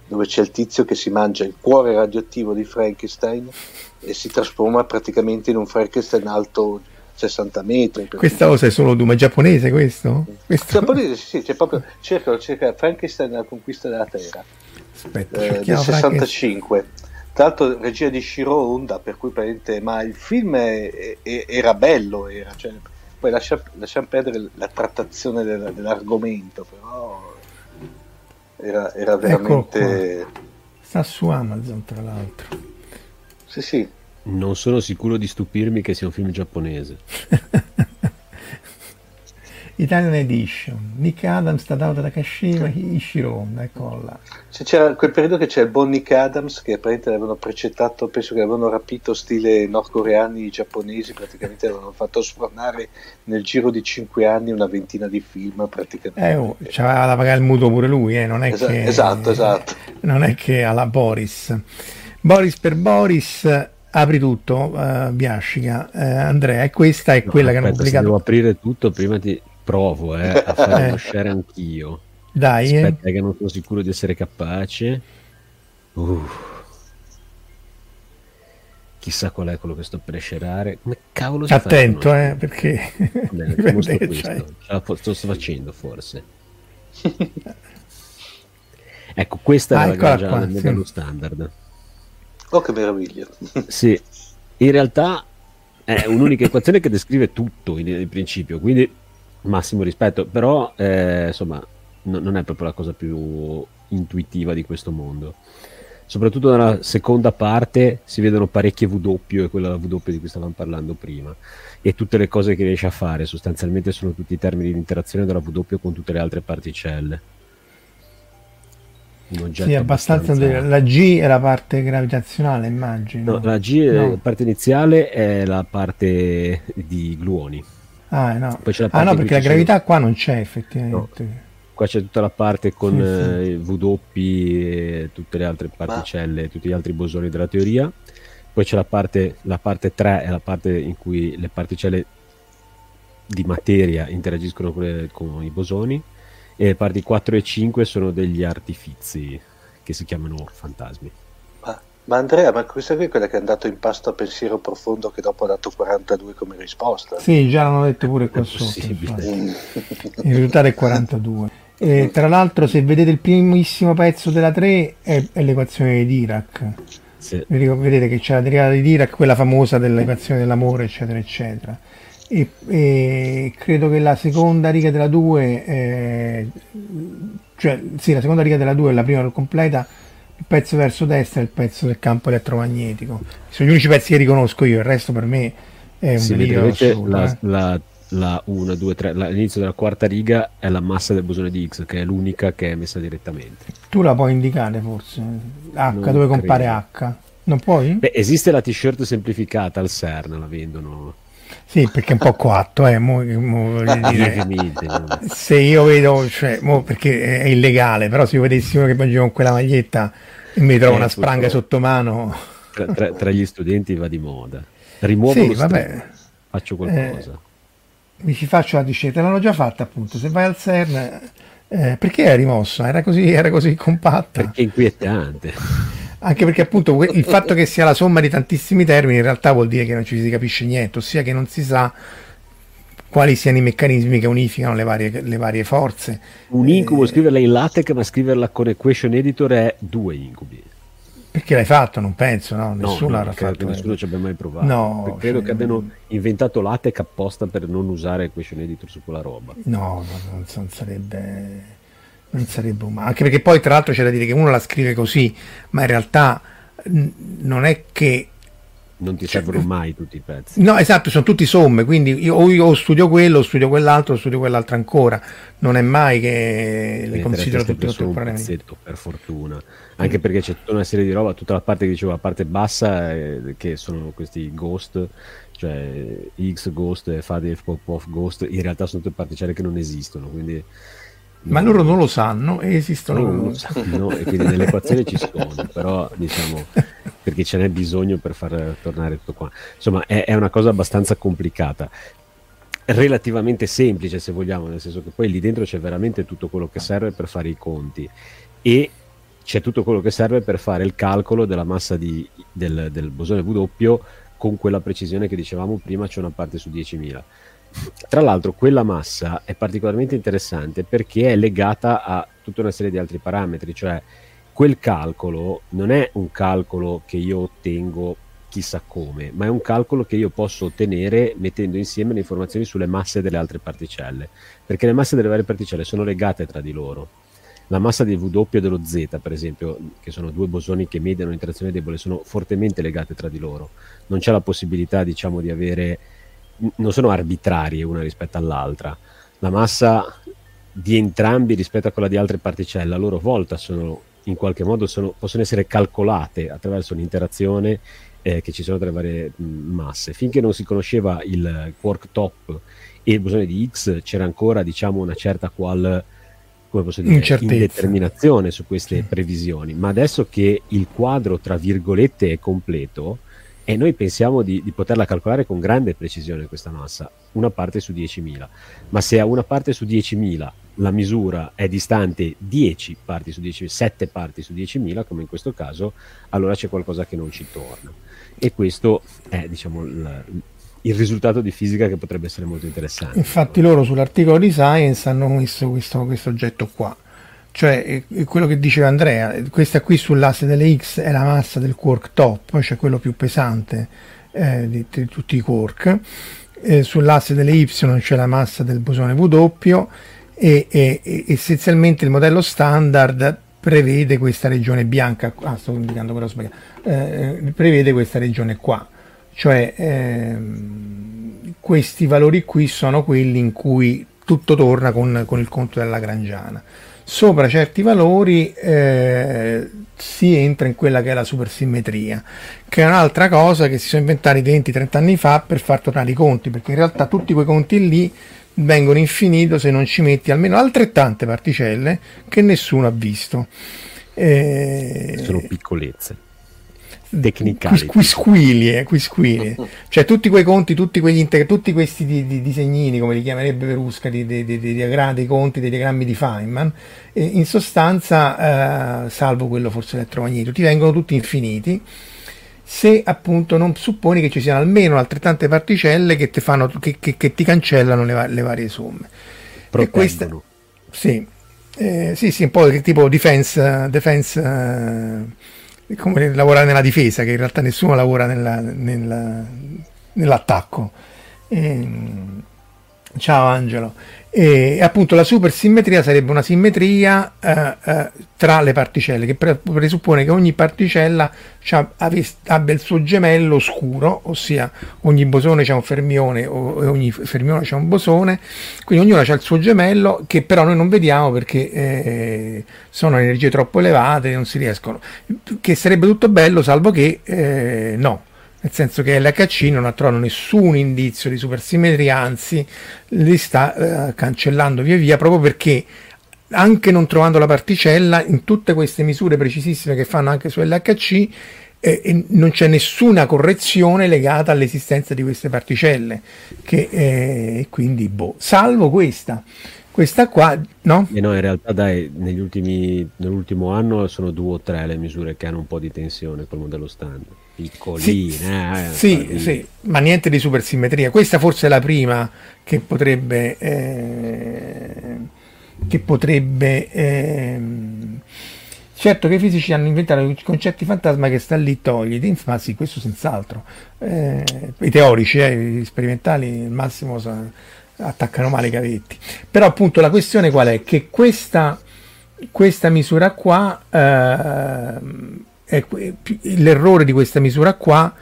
dove c'è il tizio che si mangia il cuore radioattivo di Frankenstein e si trasforma praticamente in un Frankenstein alto 60 metri. Questa cosa è solo tu, ma è giapponese questo? questo? Giapponese, sì, c'è proprio, cercano, cerca Frankenstein la conquista della Terra. Aspetta, eh, del 65. Tra l'altro regia di Shiro Honda, per cui praticamente, ma il film è, è, era bello, era, cioè, poi lascia, lasciamo perdere la trattazione del, dell'argomento, però era, era veramente... Sta su Amazon tra l'altro. Sì, sì. Non sono sicuro di stupirmi che sia un film giapponese. Italian Edition, Nick Adams, Tadao Takashima, Ishiro, ecco là. C'era quel periodo che c'è il buon Nick Adams che praticamente l'avevano precettato, penso che l'avevano rapito stile nordcoreani giapponesi, praticamente l'avevano fatto sfornare nel giro di cinque anni una ventina di film praticamente. Eh, oh, c'aveva da pagare il mutuo pure lui, eh, non è esatto, che... Esatto, esatto. Non è che alla Boris. Boris per Boris apri tutto, uh, Biascica, uh, Andrea, e questa è no, quella aspetta, che hanno pubblicato. Devo aprire tutto prima ti provo eh, a fare uno share anch'io. Dai, eh. aspetta, eh. che non sono sicuro di essere capace. Uh. Chissà qual è quello che sto per scerare. Come cavolo si Attento, fa eh, perché Bene, questo. Ce la sto facendo forse. ecco, questa ah, è la gara del modello standard. Oh, che meraviglia! sì, in realtà è un'unica equazione che descrive tutto in, in principio, quindi massimo rispetto, però eh, insomma no, non è proprio la cosa più intuitiva di questo mondo. Soprattutto nella seconda parte si vedono parecchie W e quella W di cui stavamo parlando prima e tutte le cose che riesce a fare sostanzialmente sono tutti i termini di interazione della W con tutte le altre particelle. sì, abbastanza. abbastanza... La G è la parte gravitazionale, immagino. No, la G, no. la parte iniziale, è la parte di gluoni. Ah, no, ah, no perché la gravità qua non c'è effettivamente. No. Qua c'è tutta la parte con sì, sì. Eh, W e tutte le altre particelle, Ma... tutti gli altri bosoni della teoria. Poi c'è la parte, la parte 3, è la parte in cui le particelle di materia interagiscono con, le, con i bosoni. E le parti 4 e 5 sono degli artifizi che si chiamano fantasmi. Ma Andrea, ma questa qui è quella che è andato in pasto a pensiero profondo che dopo ha dato 42 come risposta? Sì, già l'hanno detto pure qua sotto. Il risultato è 42. E, tra l'altro, se vedete il primissimo pezzo della 3 è, è l'equazione di Dirac. Sì. Vedete che c'è la derivata di Dirac, quella famosa dell'equazione dell'amore, eccetera, eccetera. E, e credo che la seconda riga della 2, eh, cioè sì, la seconda riga della 2 è la prima completa il pezzo verso destra è il pezzo del campo elettromagnetico. Sono gli unici pezzi che riconosco io, il resto per me è un delirio assoluto, la, eh. la, la 1, 2, 3, l'inizio della quarta riga è la massa del bosone di X, che è l'unica che è messa direttamente. Tu la puoi indicare forse? H, non dove compare H? Non puoi? Beh, esiste la t-shirt semplificata al CERN, la vendono. Sì, perché è un po' coatto, eh, mo, mo, dire, se io vedo, cioè, mo, perché è illegale, però se io vedessi uno che mangia con quella maglietta e mi trovo eh, una spranga sotto mano... Tra, tra, tra, gli studenti va di moda. Rimuovo sì, vabbè. faccio qualcosa. Eh, mi ci faccio la discesa, l'hanno già fatta appunto, se vai al CERN... Eh, perché è rimossa? Era così, era così compatta? Perché inquietante anche perché appunto il fatto che sia la somma di tantissimi termini in realtà vuol dire che non ci si capisce niente, ossia che non si sa quali siano i meccanismi che unificano le varie, le varie forze. Un incubo eh, scriverla in LaTeX, ma scriverla con Equation Editor è due incubi. Perché l'hai fatto? Non penso, no? Nessuno no, no, fatto. Nessuno ci abbia mai provato. No, credo cioè, che abbiano inventato LaTeX apposta per non usare Equation Editor su quella roba. No, no non sarebbe non sarebbe umano. Anche perché poi, tra l'altro, c'è da dire che uno la scrive così, ma in realtà n- non è che. Non ti servono cioè, mai tutti i pezzi. No, esatto, sono tutti somme, quindi io, o io studio quello, studio quell'altro, studio quell'altro ancora. Non è mai che le considero tutte contemporaneamente. Per fortuna. Anche mm. perché c'è tutta una serie di roba, tutta la parte che dicevo, la parte bassa, eh, che sono questi ghost, cioè X Ghost e Fadil Pop-Off Ghost, in realtà sono tutte particelle che non esistono, quindi ma loro non lo sanno e esistono. Non lo sanno e quindi nell'equazione ci sono, però diciamo perché ce n'è bisogno per far tornare tutto qua. Insomma, è, è una cosa abbastanza complicata relativamente semplice se vogliamo, nel senso che poi lì dentro c'è veramente tutto quello che serve per fare i conti e c'è tutto quello che serve per fare il calcolo della massa di, del, del, bosone W con quella precisione che dicevamo prima, c'è una parte su 10.000. Tra l'altro quella massa è particolarmente interessante perché è legata a tutta una serie di altri parametri, cioè quel calcolo non è un calcolo che io ottengo chissà come, ma è un calcolo che io posso ottenere mettendo insieme le informazioni sulle masse delle altre particelle, perché le masse delle varie particelle sono legate tra di loro. La massa di W e dello Z, per esempio, che sono due bosoni che mediano interazione debole, sono fortemente legate tra di loro. Non c'è la possibilità, diciamo, di avere non sono arbitrarie una rispetto all'altra. La massa di entrambi rispetto a quella di altre particelle a loro volta sono in qualche modo sono, possono essere calcolate attraverso l'interazione eh, che ci sono tra le varie mh, masse. Finché non si conosceva il quark top e il bosone di X, c'era ancora diciamo, una certa qual come posso dire, indeterminazione su queste previsioni. Ma adesso che il quadro, tra virgolette, è completo, e noi pensiamo di, di, poterla calcolare con grande precisione questa massa, una parte su 10.000. Ma se a una parte su 10.000 la misura è distante 10 parti su 10.000, 7 parti su 10.000, come in questo caso, allora c'è qualcosa che non ci torna e questo è diciamo, il, il risultato di fisica che potrebbe essere molto interessante. Infatti loro sull'articolo di Science hanno messo questo, questo oggetto qua, cioè quello che diceva Andrea, questa qui sull'asse delle X è la massa del quark top, cioè quello più pesante eh, di, di, tutti i quark, eh, sull'asse delle Y c'è la massa del bosone W e, e, e essenzialmente il modello standard prevede questa regione bianca, ah sto indicando quello sbagliato, eh, prevede questa regione qua, cioè ehm, questi valori qui sono quelli in cui tutto torna con, con il conto della Grangiana. Sopra certi valori eh, si entra in quella che è la supersimmetria, che è un'altra cosa che si sono inventati 20-30 anni fa per far tornare i conti, perché in realtà tutti quei conti lì vengono infinito se non ci metti almeno altrettante particelle che nessuno ha visto. Eh, Sono piccolezze. Tecnicali. Quisquilie, quisquilie. cioè tutti quei conti, tutti, quegli inter- tutti questi di, di, disegnini, come li chiamerebbe Verusca, di, di, di, diagrammi, dei conti, dei diagrammi di Feynman, eh, in sostanza, eh, salvo quello forse elettromagnetico, ti vengono tutti infiniti se appunto non supponi che ci siano almeno altrettante particelle che ti, fanno, che, che, che ti cancellano le, le, varie somme. E questa, sì, eh, sì, sì, un po' tipo defense, defense eh, come lavorare nella difesa, che in realtà nessuno lavora nella, nella, nell'attacco. Eh, ciao Angelo. E appunto la supersimmetria sarebbe una simmetria eh, eh, tra le particelle che pre- presuppone che ogni particella abbia il suo gemello scuro, ossia ogni bosone c'è un fermione o ogni fermione c'è un bosone, quindi ognuno ha il suo gemello che però noi non vediamo perché eh, sono energie troppo elevate, non si riescono, che sarebbe tutto bello salvo che eh, no nel senso che l'HC non ha trovato nessun indizio di supersimmetria, anzi li sta eh, cancellando via via proprio perché anche non trovando la particella in tutte queste misure precisissime che fanno anche su LHC eh, non c'è nessuna correzione legata all'esistenza di queste particelle che eh, quindi boh, salvo questa questa qua, no? E no, in realtà dai, negli ultimi, nell'ultimo anno sono due o tre le misure che hanno un po' di tensione col modello standard. Piccoline, sì, eh, sì, sì, ma niente di supersimmetria. Questa forse è la prima che potrebbe... Eh, che potrebbe... Eh, certo che i fisici hanno inventato i concetti fantasma che sta lì togliti, ma sì, questo senz'altro. Eh, I teorici, eh, i sperimentali, il massimo... Sa, attaccano male i cavetti. Però appunto la questione qual è? Che questa, questa misura qua, eh, l'errore di questa misura qua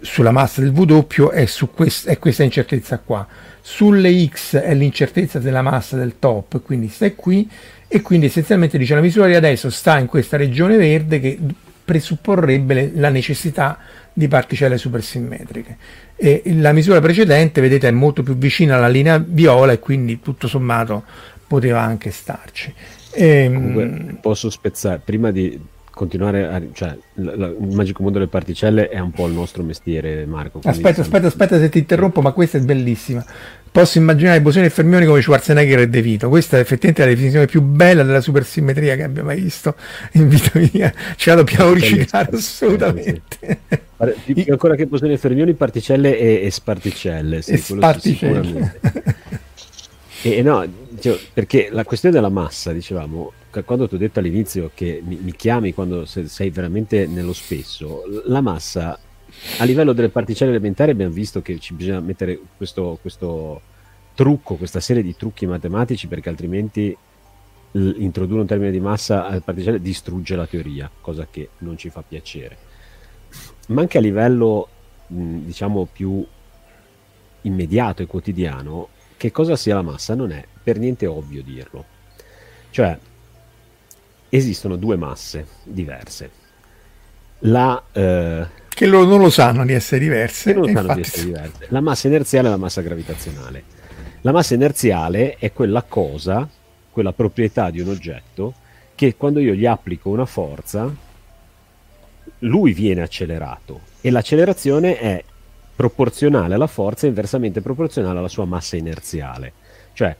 sulla massa del W è, quest, è questa incertezza qua. Sulle X è l'incertezza della massa del top, quindi sta qui, e quindi essenzialmente dice la misura di adesso sta in questa regione verde che presupporrebbe le, la necessità di particelle supersimmetriche e la misura precedente vedete è molto più vicina alla linea viola e quindi tutto sommato poteva anche starci e, ehm, Comunque, posso spezzare prima di continuare a... cioè la, la, il magico mondo delle particelle è un po' il nostro mestiere, Marco. Aspetta, aspetta, aspetta se ti interrompo, ma questa è bellissima. Posso immaginare bosoni e fermioni come Schwarzenegger e De Vito. Questa è effettivamente la definizione più bella della supersimmetria che abbia mai visto in vita mia. Ce la dobbiamo riciclare assolutamente. Più, più ancora che bosoni e fermioni, particelle e, e sparticelle. Sì, e sparticelle. e, no, dicevo, perché la questione della massa, dicevamo, quando ti ho detto all'inizio che mi, mi chiami quando sei veramente nello spesso, la massa a livello delle particelle elementari abbiamo visto che ci bisogna mettere questo, questo trucco, questa serie di trucchi matematici perché altrimenti introdurre un termine di massa alle particelle distrugge la teoria, cosa che non ci fa piacere. Ma anche a livello mh, diciamo più immediato e quotidiano, che cosa sia la massa non è per niente ovvio dirlo. Cioè, esistono due masse diverse. La, eh, che loro non lo sanno di essere diverse. Non sanno di essere diverse. La massa inerziale e la massa gravitazionale. La massa inerziale è quella cosa, quella proprietà di un oggetto che quando io gli applico una forza, lui viene accelerato e l'accelerazione è proporzionale alla forza e inversamente proporzionale alla sua massa inerziale. Cioè,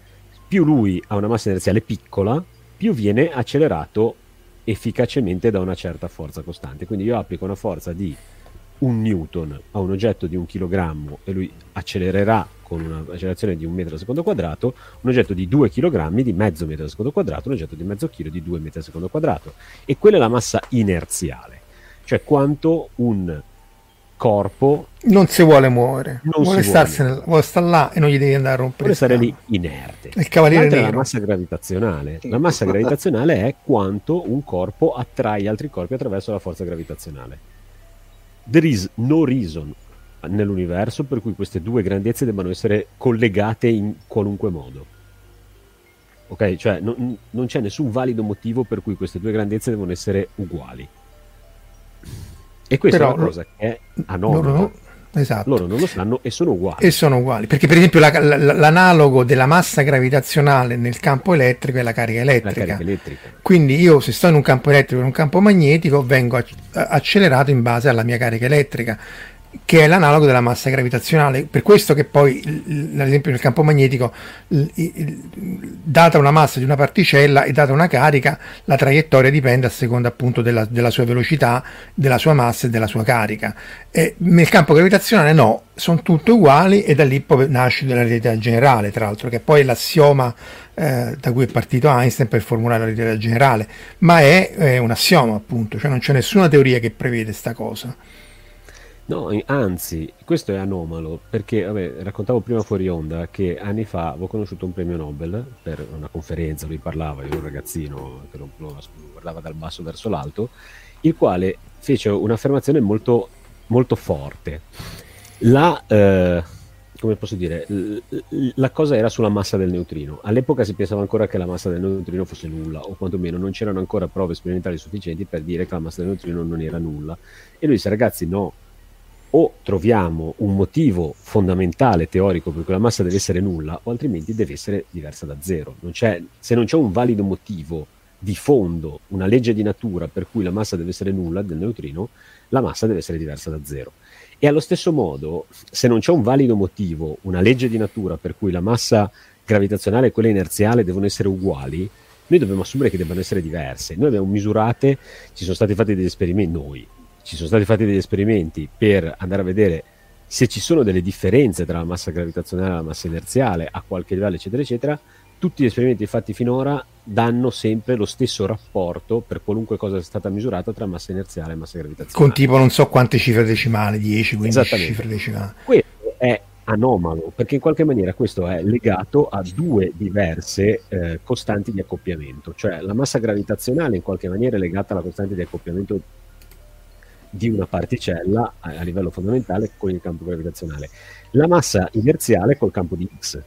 più lui ha una massa inerziale piccola, più viene accelerato efficacemente da una certa forza costante. Quindi io applico una forza di un newton a un oggetto di un chilogrammo e lui accelererà con un'accelerazione di un metro al secondo quadrato, un oggetto di 2 kg di mezzo metro al secondo quadrato, un oggetto di mezzo chilo di 2 metri al secondo quadrato. E quella è la massa inerziale, cioè quanto un corpo non si vuole muovere, non vuole, starsene, vuole stare là e non gli devi andare a rompere. Vuole stare lì inerte. Il cavaliere nero. la massa gravitazionale. La massa gravitazionale è quanto un corpo attrae altri corpi attraverso la forza gravitazionale. There is no reason nell'universo per cui queste due grandezze debbano essere collegate in qualunque modo. Ok? Cioè non, non c'è nessun valido motivo per cui queste due grandezze devono essere uguali. E questa Però, è una cosa che è anomala. Esatto. loro non lo sanno e sono uguali. E sono uguali, perché per esempio la, la, l'analogo della massa gravitazionale nel campo elettrico è la carica elettrica. La carica elettrica. Quindi io se sto in un campo elettrico e in un campo magnetico vengo accelerato in base alla mia carica elettrica che è l'analogo della massa gravitazionale. Per questo che poi, ad esempio nel campo magnetico, data una massa di una particella e data una carica, la traiettoria dipende a seconda appunto della, della sua velocità, della sua massa e della sua carica. E nel campo gravitazionale no, sono tutte uguali e da lì poi nasce la relatività generale, tra l'altro, che poi è l'assioma eh, da cui è partito Einstein per formulare la relatività generale, ma è, è un assioma appunto, cioè non c'è nessuna teoria che prevede questa cosa. No, anzi, questo è anomalo perché vabbè, raccontavo prima fuori onda che anni fa avevo conosciuto un premio Nobel per una conferenza, lui parlava, io ero un ragazzino che lo, guardava dal basso verso l'alto, il quale fece un'affermazione molto, molto forte. La, eh, come posso dire, la cosa era sulla massa del neutrino. All'epoca si pensava ancora che la massa del neutrino fosse nulla, o quantomeno non c'erano ancora prove sperimentali sufficienti per dire che la massa del neutrino non era nulla. E lui disse, ragazzi, no, o troviamo un motivo fondamentale teorico per cui la massa deve essere nulla, o altrimenti deve essere diversa da zero. Non se non c'è un valido motivo di fondo, una legge di natura per cui la massa deve essere nulla del neutrino, la massa deve essere diversa da zero. E allo stesso modo, se non c'è un valido motivo, una legge di natura per cui la massa gravitazionale e quella inerziale devono essere uguali, noi dobbiamo assumere che debbano essere diverse. Noi abbiamo misurate, ci sono stati fatti degli esperimenti, noi, ci sono stati fatti degli esperimenti per andare a vedere se ci sono delle differenze tra la massa gravitazionale e la massa inerziale a qualche livello, eccetera, eccetera. Tutti gli esperimenti fatti finora danno sempre lo stesso rapporto per qualunque cosa sia stata misurata tra massa inerziale e massa gravitazionale. Con tipo non so quante cifre decimali, 10, 15 cifre decimali. Questo è anomalo perché in qualche maniera questo è legato a due diverse eh, costanti di accoppiamento, cioè la massa gravitazionale in qualche maniera è legata alla costante di accoppiamento di una particella a, livello fondamentale con il campo gravitazionale. La massa inerziale col campo di X,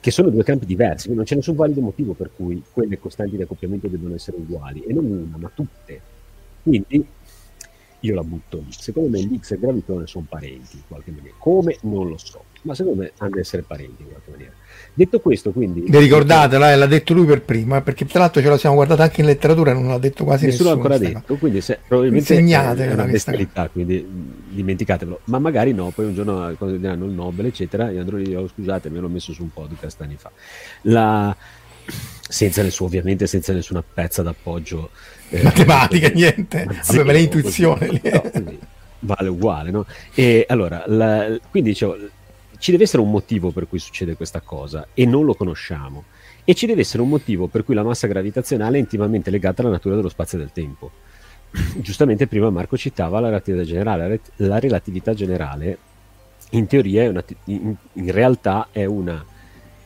che sono due campi diversi, quindi non c'è nessun valido motivo per cui quelle costanti di accoppiamento debbano essere uguali, e non una, ma tutte. Quindi io la butto lì. Secondo me l'X e il gravitone sono parenti in qualche maniera. Come? Non lo so. Ma secondo me hanno di essere parenti in qualche maniera. Detto questo, quindi... Vi ricordate, l'ha detto lui per prima, perché tra l'altro ce lo siamo guardato anche in letteratura, non l'ha detto quasi nessuno. Nessuno ancora detto, quindi se, probabilmente Insegnate è una bestialità, quindi dimenticatelo. Ma magari no, poi un giorno quando diranno il Nobel, eccetera, io andrò lì, oh, scusate, me l'ho messo su un podcast anni fa. La... Senza nessuno, ovviamente senza nessuna pezza d'appoggio. Eh, Matematica, eh, niente. Ma l'intuizione. Così, vale uguale, no? E allora, la, quindi dicevo ci deve essere un motivo per cui succede questa cosa e non lo conosciamo. E ci deve essere un motivo per cui la massa gravitazionale è intimamente legata alla natura dello spazio e del tempo. Giustamente prima Marco citava la relatività generale. La relatività generale in teoria, una, in, in realtà è una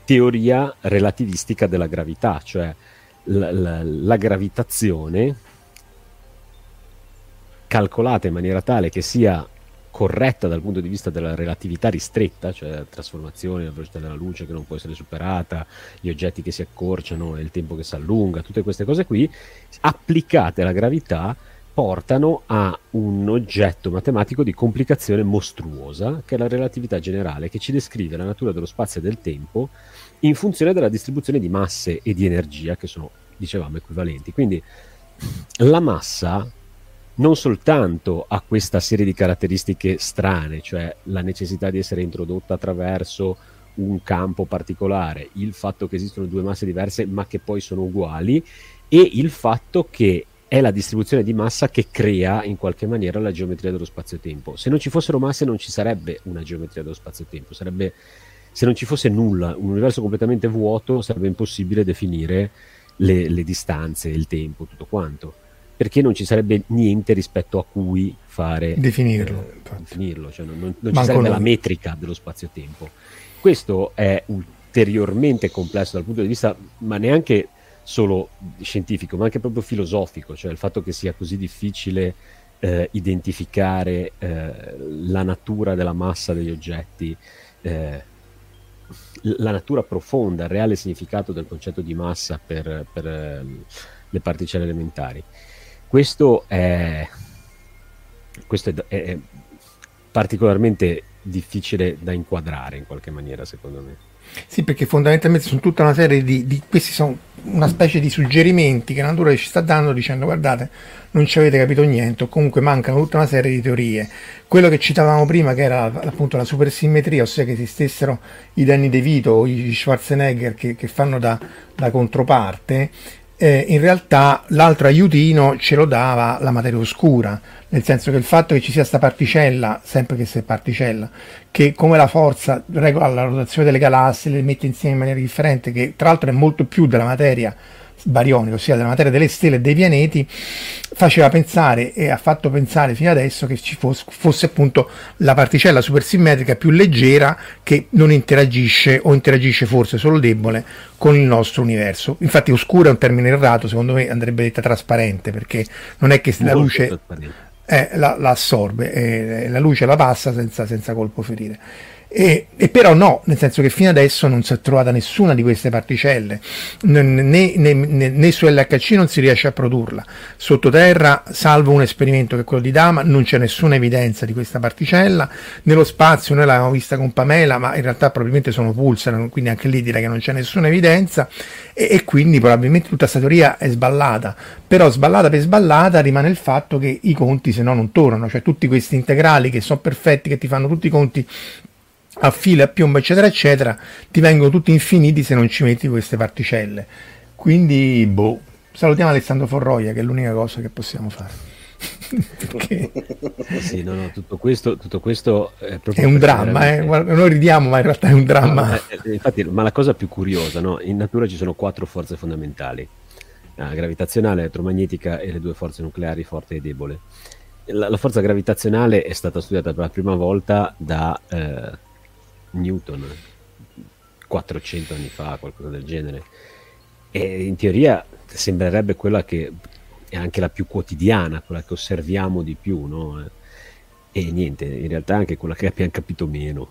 teoria relativistica della gravità, cioè la, la, la gravitazione calcolata in maniera tale che sia corretta dal punto di vista della relatività ristretta, cioè la trasformazione, la velocità della luce che non può essere superata, gli oggetti che si accorciano e il tempo che si allunga, tutte queste cose qui, applicate alla gravità, portano a un oggetto matematico di complicazione mostruosa, che è la relatività generale, che ci descrive la natura dello spazio e del tempo in funzione della distribuzione di masse e di energia, che sono, dicevamo, equivalenti. Quindi la massa non soltanto ha questa serie di caratteristiche strane, cioè la necessità di essere introdotta attraverso un campo particolare, il fatto che esistono due masse diverse ma che poi sono uguali e il fatto che è la distribuzione di massa che crea in qualche maniera la geometria dello spazio-tempo. Se non ci fossero masse non ci sarebbe una geometria dello spazio-tempo, sarebbe, se non ci fosse nulla, un universo completamente vuoto, sarebbe impossibile definire le, le distanze, il tempo, tutto quanto perché non ci sarebbe niente rispetto a cui fare definirlo, eh, definirlo cioè non, non, non ci sarebbe la metrica dello spazio-tempo. Questo è ulteriormente complesso dal punto di vista, ma neanche solo scientifico, ma anche proprio filosofico, cioè il fatto che sia così difficile eh, identificare eh, la natura della massa degli oggetti, eh, la natura profonda, il reale significato del concetto di massa per, per ehm, le particelle elementari. Questo è, questo è, è particolarmente difficile da inquadrare in qualche maniera, secondo me. Sì, perché fondamentalmente sono tutta una serie di, di, questi sono una specie di suggerimenti che la natura ci sta dando dicendo guardate, non ci avete capito niente, o comunque mancano tutta una serie di teorie. Quello che citavamo prima, che era appunto la supersimmetria, ossia che esistessero i Danny De Vito o i Schwarzenegger che, che fanno da, da controparte, eh, in realtà l'altro aiutino ce lo dava la materia oscura, nel senso che il fatto che ci sia questa particella, sempre che sia particella, che come la forza regola la rotazione delle galassie, le mette insieme in maniera differente, che tra l'altro è molto più della materia barionico, ossia della materia delle stelle e dei pianeti, faceva pensare e ha fatto pensare fino adesso che ci fosse, fosse appunto la particella supersimmetrica più leggera che non interagisce o interagisce forse solo debole con il nostro universo. Infatti oscura è un termine errato, secondo me andrebbe detta trasparente perché non è che la luce eh, la, la, assorbe, eh, la luce la passa senza, senza colpo ferire. E, e, però no, nel senso che fino adesso non si è trovata nessuna di queste particelle, né, né, né, né, su LHC non si riesce a produrla. Sottoterra, salvo un esperimento che è quello di Dama, non c'è nessuna evidenza di questa particella. Nello spazio noi l'avevamo vista con Pamela, ma in realtà probabilmente sono pulsar, quindi anche lì direi che non c'è nessuna evidenza e, e quindi probabilmente tutta questa teoria è sballata. Però sballata per sballata rimane il fatto che i conti se no non tornano, cioè tutti questi integrali che sono perfetti, che ti fanno tutti i conti a fila, a piombo, eccetera, eccetera, ti vengono tutti infiniti se non ci metti queste particelle. Quindi, boh, salutiamo Alessandro Forroia, che è l'unica cosa che possiamo fare. Perché... sì, no, no, tutto questo, tutto questo è, è un dramma, eh? noi ridiamo, ma in realtà è un dramma. No, eh, infatti, ma la cosa più curiosa, no? in natura ci sono quattro forze fondamentali, la gravitazionale, elettromagnetica e le due forze nucleari, forte e debole. La, la forza gravitazionale è stata studiata per la prima volta da eh, Newton 400 anni fa, qualcosa del genere. E in teoria sembrerebbe quella che è anche la più quotidiana, quella che osserviamo di più, no? E niente, in realtà anche quella che abbiamo capito meno.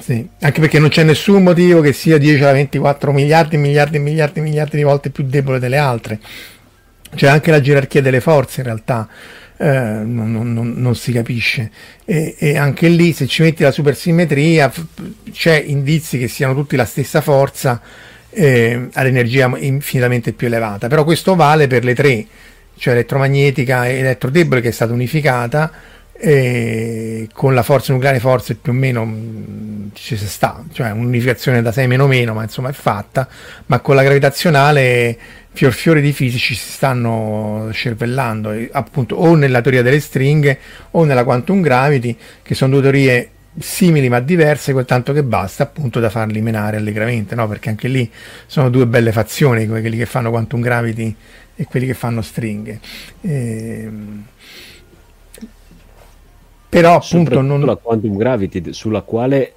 Sì, anche perché non c'è nessun motivo che sia 10 alla 24 miliardi, miliardi, miliardi, miliardi di volte più debole delle altre. C'è anche la gerarchia delle forze in realtà eh, non, non, non, si capisce. E, e, anche lì, se ci metti la supersimmetria, c'è indizi che siano tutti la stessa forza eh, all'energia infinitamente più elevata. Però questo vale per le tre, cioè elettromagnetica e elettrodebole che è stata unificata e con la forza nucleare forse più o meno mm, ci si sta, cioè un'unificazione da 6 meno meno, ma insomma è fatta, ma con la gravitazionale fior fiore di fisici si stanno cervellando, appunto o nella teoria delle stringhe o nella quantum gravity, che sono due teorie simili ma diverse, quel tanto che basta appunto da farli menare allegramente, no? perché anche lì sono due belle fazioni, quelli che fanno quantum gravity e quelli che fanno stringhe. E ehm, però appunto non... la quantum gravity sulla quale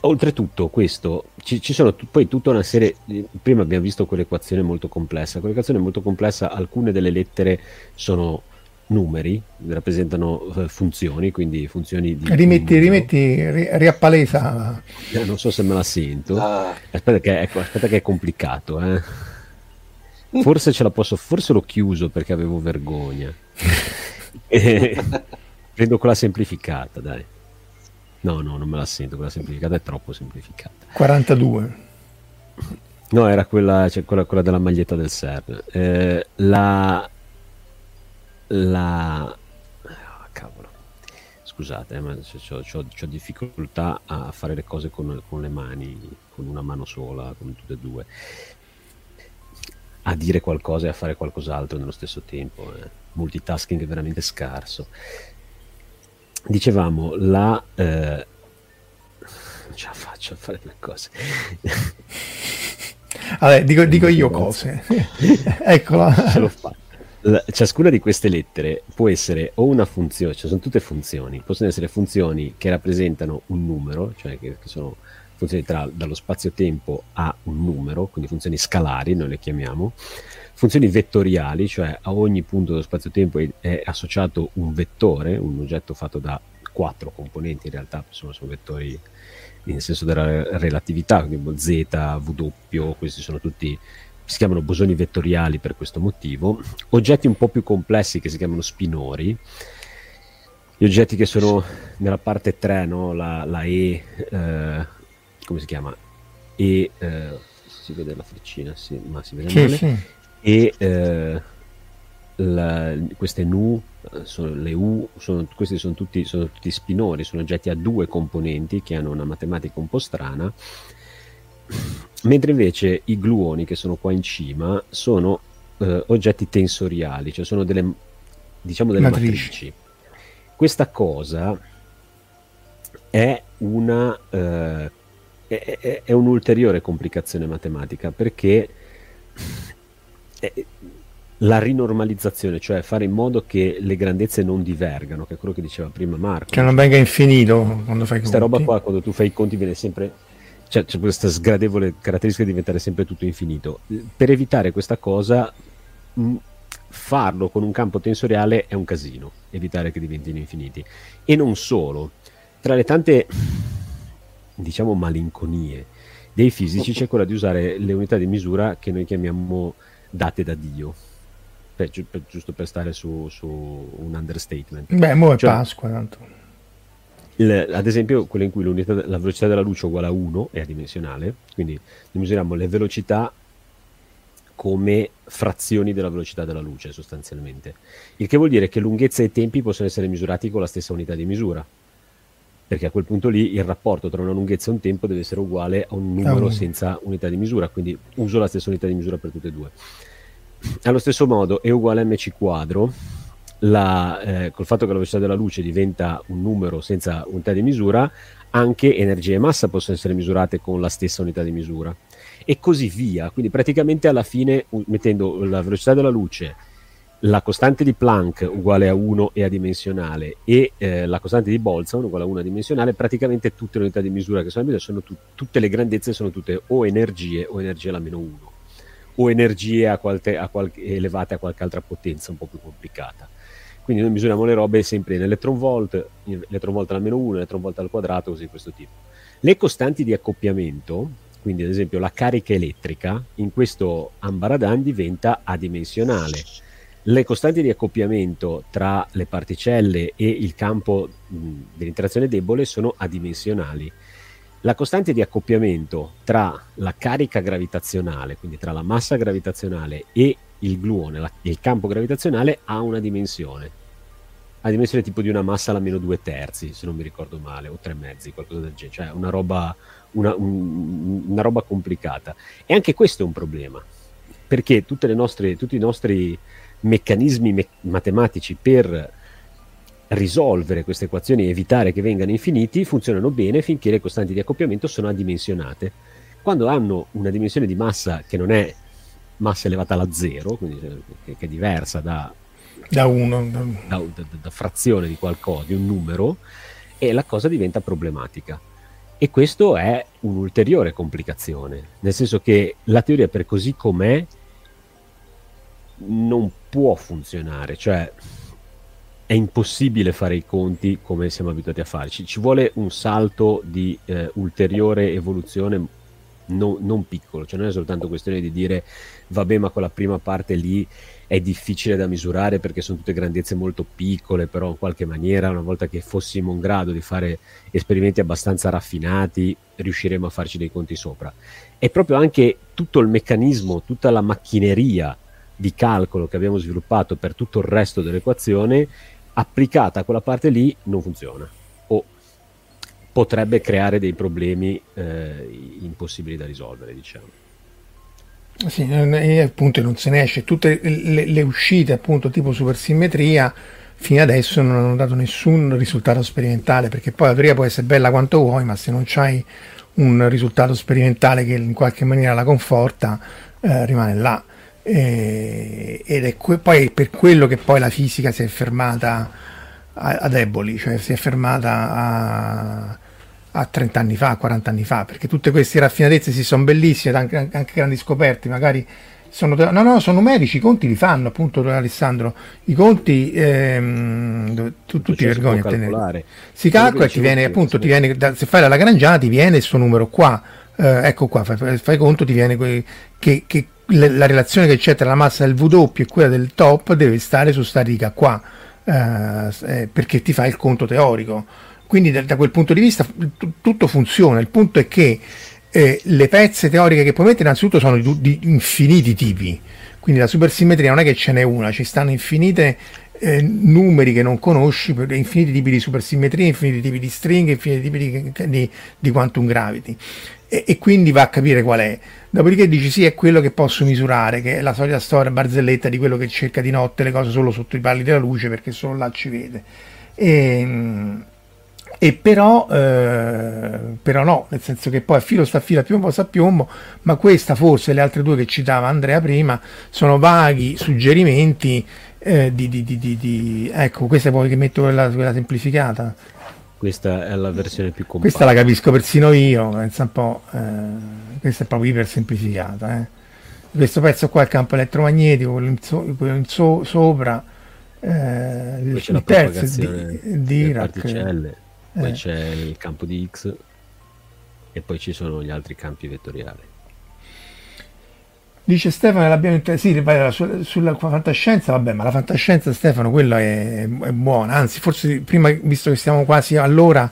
oltretutto questo ci, ci, sono poi tutta una serie prima abbiamo visto quell'equazione molto complessa quell'equazione molto complessa alcune delle lettere sono numeri rappresentano uh, funzioni quindi funzioni di rimetti rimetti ri, riappalesa eh, non so se me la sento ah. aspetta, che, ecco, aspetta che è complicato eh. forse ce la posso forse l'ho chiuso perché avevo vergogna Prendo quella semplificata, dai. No, no, non me la sento, quella semplificata è troppo semplificata. 42. No, era quella, cioè, quella, quella della maglietta del CERN. Eh, la... La... Oh, cavolo. Scusate, eh, ma ho difficoltà a fare le cose con, con le mani, con una mano sola, con tutte e due a dire qualcosa e a fare qualcos'altro nello stesso tempo. Eh. Multitasking è veramente scarso dicevamo la eh, non ce la faccio a fare due cose. Vabbè, dico, dico io cose. Eccola la, ciascuna di queste lettere può essere o una funzione, cioè sono tutte funzioni, possono essere funzioni che rappresentano un numero, cioè che, che sono funzioni tra, dallo spazio-tempo a un numero, quindi funzioni scalari, noi le chiamiamo, funzioni vettoriali, cioè a ogni punto dello spazio-tempo è, è, associato un vettore, un oggetto fatto da quattro componenti, in realtà sono, sono vettori nel senso della relatività, quindi Z, W, questi sono tutti, si chiamano bosoni vettoriali per questo motivo, oggetti un po' più complessi che si chiamano spinori, gli oggetti che sono nella parte 3, no? la, la E, eh, come si chiama? E, eh, si vede la freccina, sì, ma si vede sì, male. Sì e eh, la, queste nu, sono, le U, sono, questi sono tutti, sono tutti spinori, sono oggetti a due componenti che hanno una matematica un po' strana, mentre invece i gluoni che sono qua in cima sono eh, oggetti tensoriali, cioè sono delle, diciamo delle matrici. matrici. Questa cosa è una eh, è, è, è un'ulteriore complicazione matematica perché eh, la rinormalizzazione, cioè fare in modo che le grandezze non divergano, che è quello che diceva prima Marco. Che non venga infinito quando fai i conti. Questa roba qua, quando tu fai i conti, viene sempre. Cioè, c'è questa sgradevole caratteristica di diventare sempre tutto infinito. Per evitare questa cosa, mh, farlo con un campo tensoriale è un casino, evitare che diventino infiniti. E non solo, tra le tante, diciamo, malinconie dei fisici c'è quella di usare le unità di misura che noi chiamiamo date da Dio. Per, per, giusto per stare su, su, un understatement. Beh, mo è cioè, Pasqua, tanto. Il, ad esempio, quella in cui la velocità della luce è uguale a 1 è adimensionale, quindi misuriamo le velocità come frazioni della velocità della luce sostanzialmente. Il che vuol dire che lunghezza e tempi possono essere misurati con la stessa unità di misura. Perché a quel punto lì il rapporto tra una lunghezza e un tempo deve essere uguale a un numero oh. senza unità di misura, quindi uso la stessa unità di misura per tutte e due. Allo stesso modo è uguale a mc quadro, la, eh, col fatto che la velocità della luce diventa un numero senza unità di misura, anche energia e massa possono essere misurate con la stessa unità di misura. E così via. Quindi praticamente alla fine, mettendo la velocità della luce, la costante di Planck uguale a 1 e adimensionale e eh, la costante di Boltzmann uguale a 1 adimensionale, praticamente tutte le unità di misura che sono, sono tu- tutte le grandezze sono tutte o energie o energia alla meno 1 o energie a qualche, a qualche, elevate a qualche altra potenza un po' più complicata. Quindi noi misuriamo le robe sempre in electron volt, in electron volt alla meno 1, electron volt al quadrato, così di questo tipo. Le costanti di accoppiamento, quindi ad esempio la carica elettrica, in questo ambaradan diventa adimensionale. Le costanti di accoppiamento tra le particelle e il campo dell'interazione debole sono adimensionali. La costante di accoppiamento tra la carica gravitazionale, quindi tra la massa gravitazionale e il gluone, la, il campo gravitazionale, ha una dimensione. Ha dimensione tipo di una massa alla meno due terzi, se non mi ricordo male, o tre mezzi, qualcosa del genere, cioè una roba, una, un, una roba complicata. E anche questo è un problema, perché nostre, tutti i nostri meccanismi me- matematici per risolvere queste equazioni e evitare che vengano infiniti funzionano bene finché le costanti di accoppiamento sono adimensionate. Quando hanno una dimensione di massa che non è massa elevata alla zero, quindi che, che è diversa da, da, uno, da, da, da, frazione di qualcosa, di un numero, e la cosa diventa problematica. E questo è un'ulteriore complicazione, nel senso che la teoria per così com'è non può funzionare, cioè è impossibile fare i conti come siamo abituati a fare, ci, vuole un salto di eh, ulteriore evoluzione non, non, piccolo, cioè non è soltanto questione di dire vabbè ma quella prima parte lì è difficile da misurare perché sono tutte grandezze molto piccole, però in qualche maniera una volta che fossimo in grado di fare esperimenti abbastanza raffinati riusciremo a farci dei conti sopra. È proprio anche tutto il meccanismo, tutta la macchineria di calcolo che abbiamo sviluppato per tutto il resto dell'equazione, applicata a quella parte lì non funziona o potrebbe creare dei problemi eh, impossibili da risolvere, diciamo. Sì, e appunto non se ne esce. Tutte le, le uscite, appunto, tipo supersimmetria, fino adesso non hanno dato nessun risultato sperimentale, perché poi la teoria può essere bella quanto vuoi, ma se non c'hai un risultato sperimentale che in qualche maniera la conforta, eh, rimane là. E, ed è que- poi per quello che poi la fisica si è fermata a, a deboli, cioè si è fermata a, a 30 anni fa, a 40 anni fa, perché tutte queste raffinatezze si sono bellissime, anche, anche grandi scoperte, magari sono, no, no, sono numerici, i conti li fanno appunto Alessandro, i conti ehm, tu, tu ti vergogni a tenere. Si calcola e ti viene appunto, ti viene, se fai la Lagrangiana ti viene questo numero qua, eh, ecco qua, fai, fai, conto, ti viene que, che, che la relazione che c'è tra la massa del W e quella del top deve stare su sta riga qua, eh, eh, perché ti fa il conto teorico. Quindi da, da quel punto di vista t- tutto funziona. Il punto è che eh, le pezze teoriche che puoi mettere innanzitutto sono di, di, infiniti tipi. Quindi la supersimmetria non è che ce n'è una, ci stanno infinite eh, numeri che non conosci, infiniti tipi di supersimmetria, infiniti tipi di stringhe, infiniti tipi di, di, di quantum gravity e, e, quindi va a capire qual è. Dopodiché dici sì, è quello che posso misurare, che è la solita storia barzelletta di quello che cerca di notte le cose solo sotto i pali della luce perché solo là ci vede. E, ehm, e però, eh, però no, nel senso che poi a filo sta a filo, a piombo sta a piombo, ma questa forse le altre due che citava Andrea prima sono vaghi suggerimenti eh, di, di, di, di, ecco, questa è poi che metto quella, quella semplificata questa è la versione più compatta. Questa la capisco persino io, pensa un po', eh, questa è proprio iper semplificata. Eh. Questo pezzo qua è il campo elettromagnetico, quello in, so, quello in so, sopra, eh, il, il terzo di, di Dirac. Particelle, poi eh. c'è il campo di X e poi ci sono gli altri campi vettoriali. Dice Stefano l'abbiamo inter- sì, sulla, sulla fantascienza, vabbè, ma la fantascienza Stefano quella è, è, buona, anzi forse prima, visto che siamo quasi all'ora,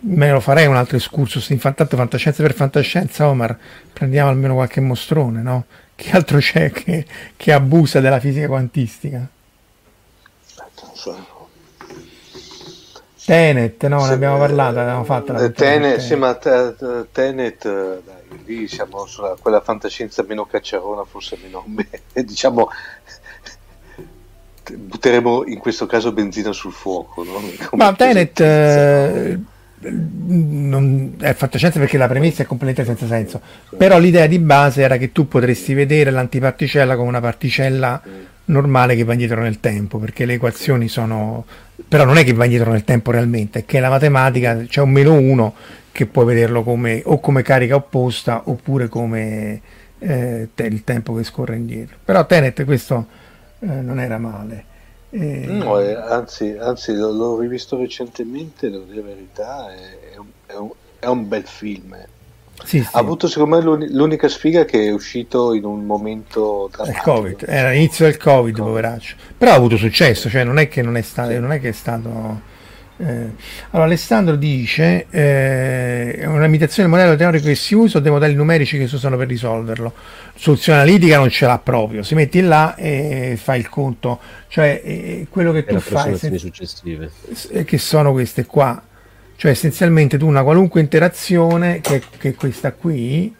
me lo farei un altro escursus. In tanto fantascienza per fantascienza, Omar, prendiamo almeno qualche mostrone, no? Che altro c'è che, che abusa della fisica quantistica? Tenet, no, ne abbiamo parlato, abbiamo fatto la Tenet, sì, ma Tenet, dai lì siamo sulla quella fantascienza meno cacciarona, forse meno, diciamo, butteremo in questo caso benzina sul fuoco. No? Ma Tenet eh, non, è fantascienza perché la premessa è completamente senza senso, però l'idea di base era che tu potresti vedere l'antiparticella come una particella normale che va indietro nel tempo, perché le equazioni sono... però non è che va indietro nel tempo realmente, è che la matematica c'è un meno uno che puoi vederlo come, o come carica opposta oppure come eh, te, il tempo che scorre indietro. Però Tenet questo eh, non era male. E... No, eh, anzi, anzi l'ho, rivisto recentemente, devo dire la verità, è, è, è, un, è un, bel film. Sì, sì. Ha avuto secondo me l'unica sfiga che è uscito in un momento drammatico. Il Covid, era l'inizio del COVID, COVID, poveraccio. Però ha avuto successo, cioè non è che, non è stato, non è, che è stato eh, allora Alessandro dice eh, è un'imitazione del modello teorico che si usa o dei modelli numerici che si usano per risolverlo soluzione analitica non ce l'ha proprio si metti là e fai il conto cioè eh, quello che tu fai se, successive. Eh, che sono queste qua cioè essenzialmente tu una qualunque interazione che, che è questa qui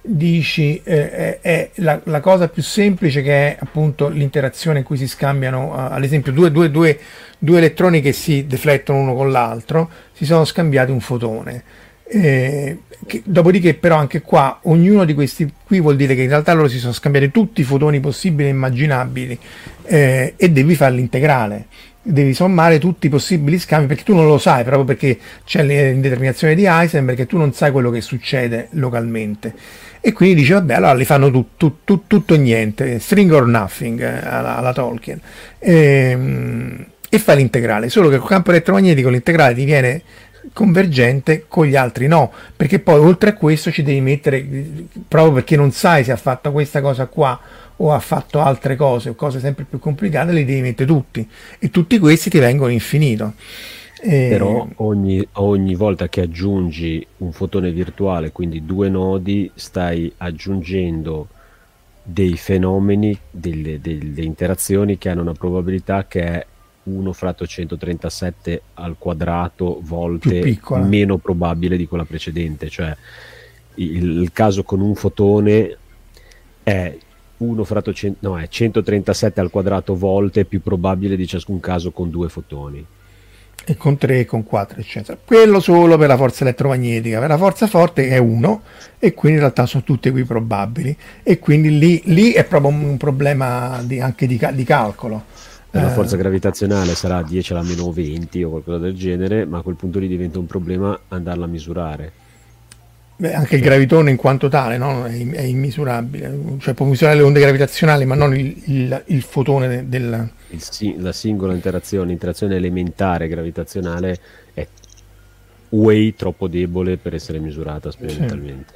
dici eh, è, è la, la, cosa più semplice che è appunto l'interazione in cui si scambiano uh, ad esempio due, due, due, due, elettroni che si deflettono uno con l'altro si sono scambiati un fotone. Eh, che, dopodiché però anche qua ognuno di questi qui vuol dire che in realtà loro si sono scambiati tutti i fotoni possibili e immaginabili eh, e devi fare l'integrale devi sommare tutti i possibili scambi perché tu non lo sai proprio perché c'è l'indeterminazione di Heisenberg e tu non sai quello che succede localmente. E quindi dice vabbè allora li fanno tu, tu, tu, tutto e niente string or nothing eh, alla, alla, Tolkien. E, ehm, e fa l'integrale solo che col campo elettromagnetico l'integrale diviene convergente con gli altri no perché poi oltre a questo ci devi mettere proprio perché non sai se ha fatto questa cosa qua o ha fatto altre cose o cose sempre più complicate li devi mettere tutti. E tutti questi ti vengono infinito. E... Però ogni, ogni, volta che aggiungi un fotone virtuale, quindi due nodi, stai aggiungendo dei fenomeni, delle, delle interazioni che hanno una probabilità che è 1 fratto 137 al quadrato volte meno probabile di quella precedente. Cioè il, il caso con un fotone è 1 fratto 100, no, è 137 al quadrato volte più probabile di ciascun caso con due fotoni. E con 3 e con 4 eccetera. Quello solo per la forza elettromagnetica per la forza forte è 1 e quindi in realtà sono tutti equiprobabili e quindi lì, lì è proprio un problema di, anche di, di calcolo. La eh. forza gravitazionale sarà 10 alla meno 20 o qualcosa del genere ma a quel punto lì diventa un problema andarla a misurare Beh, anche il gravitone in quanto tale no? è, è, immisurabile, cioè può misurare le onde gravitazionali ma non il, il, il fotone del... Il, la singola interazione, l'interazione elementare gravitazionale è way troppo debole per essere misurata sperimentalmente.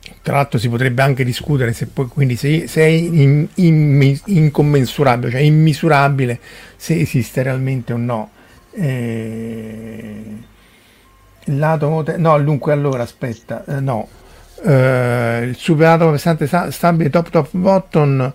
Sì. Tra l'altro si potrebbe anche discutere se poi quindi se, se è in, in, incommensurabile, cioè immisurabile, se esiste realmente o no. Eh lato no dunque allora aspetta eh, no. Eh, il superatomo pesante stabile top top bottom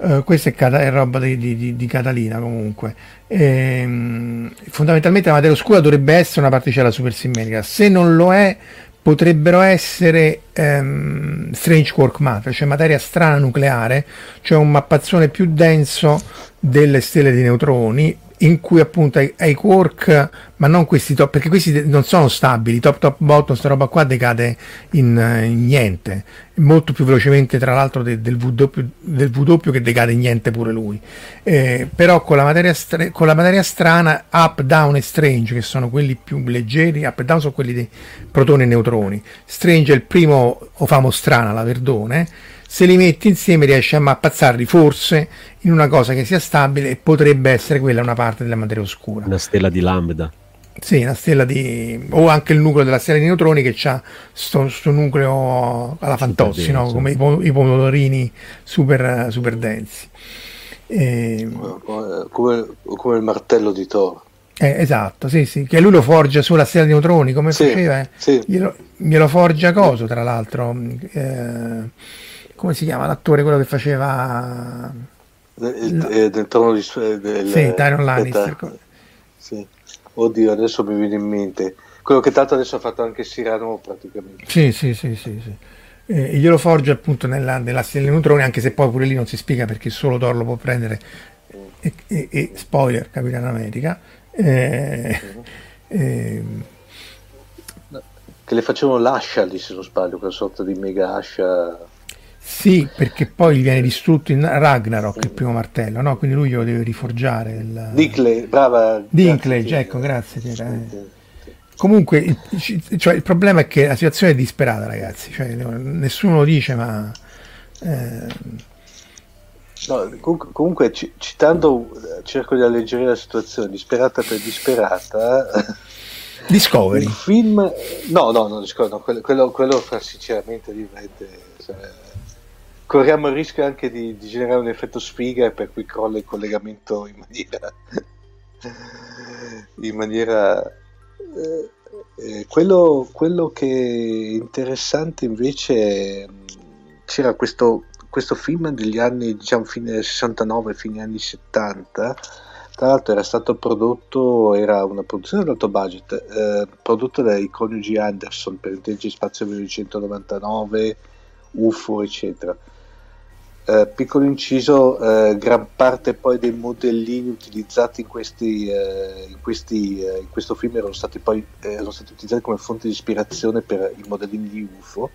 eh, questa è, cata- è roba di, di, di, Catalina comunque. Ehm, fondamentalmente la materia oscura dovrebbe essere una particella supersimmetrica se non lo è potrebbero essere ehm, strange quark matter cioè materia strana nucleare cioè un mappazzone più denso delle stelle di neutroni in cui appunto hai, quark ma non questi top perché questi non sono stabili top top bottom sta roba qua decade in, in niente. Molto più velocemente tra l'altro de, del, doppio, del doppio che decade in niente pure lui. Eh, però con la, materia stra- con la materia strana up down e strange che sono quelli più leggeri up e down sono quelli dei protoni e neutroni. Strange è il primo o famo strana la verdone se li metti insieme riesci a mappazzarli forse in una cosa che sia stabile e potrebbe essere quella una parte della materia oscura. Una stella di lambda. Sì, una stella di... o anche il nucleo della stella di neutroni che ha questo nucleo alla Fantozzi, no? come i, i, pomodorini super, super densi. E... Come, come, il martello di Thor. Eh, esatto, sì, sì, che lui lo forgia sulla stella di neutroni, come sì, faceva? Eh? Sì. Glielo, glielo, forgia coso, tra l'altro. Eh, come si chiama l'attore quello che faceva del, del trono di del, sì, Tyron Lannister sì. oddio adesso mi viene in mente quello che tanto adesso ha fatto anche Sirano praticamente sì sì sì sì, sì. Eh, glielo forge appunto nella, nella stella neutroni anche se poi pure lì non si spiega perché solo Thor lo può prendere e, e, e spoiler Capitano America eh, uh-huh. eh, che le facevano l'ascia lì se non sbaglio quella sorta di mega ascia sì, perché poi gli viene distrutto in Ragnarok il primo martello, no? Quindi lui glielo deve riforgiare. Il... Dinklage, brava. Dinklage, ecco, grazie. Sì, Comunque, il, cioè, il, problema è che la situazione è disperata, ragazzi. Cioè, nessuno lo dice, ma... Eh... No, comunque, citando, cerco di alleggerire la situazione, disperata per disperata. Discovery. Un film... No, no, no, Discovery, no quello, quello, quello sinceramente diventa... Cioè, corriamo il rischio anche di, di, generare un effetto sfiga per cui crolla il collegamento in maniera... in maniera... Eh, eh, quello, quello, che è interessante invece c'era questo, questo film degli anni, diciamo, fine 69, fine anni 70 tra l'altro era stato prodotto, era una produzione ad alto budget, eh, prodotto dai coniugi Anderson per Intelligence Spazio 1999, UFO, eccetera. Eh, piccolo inciso, eh, gran parte poi dei modellini utilizzati in, questi, eh, in, questi, eh, in questo film erano stati poi eh, erano stati utilizzati come fonte di ispirazione per i modellini di UFO,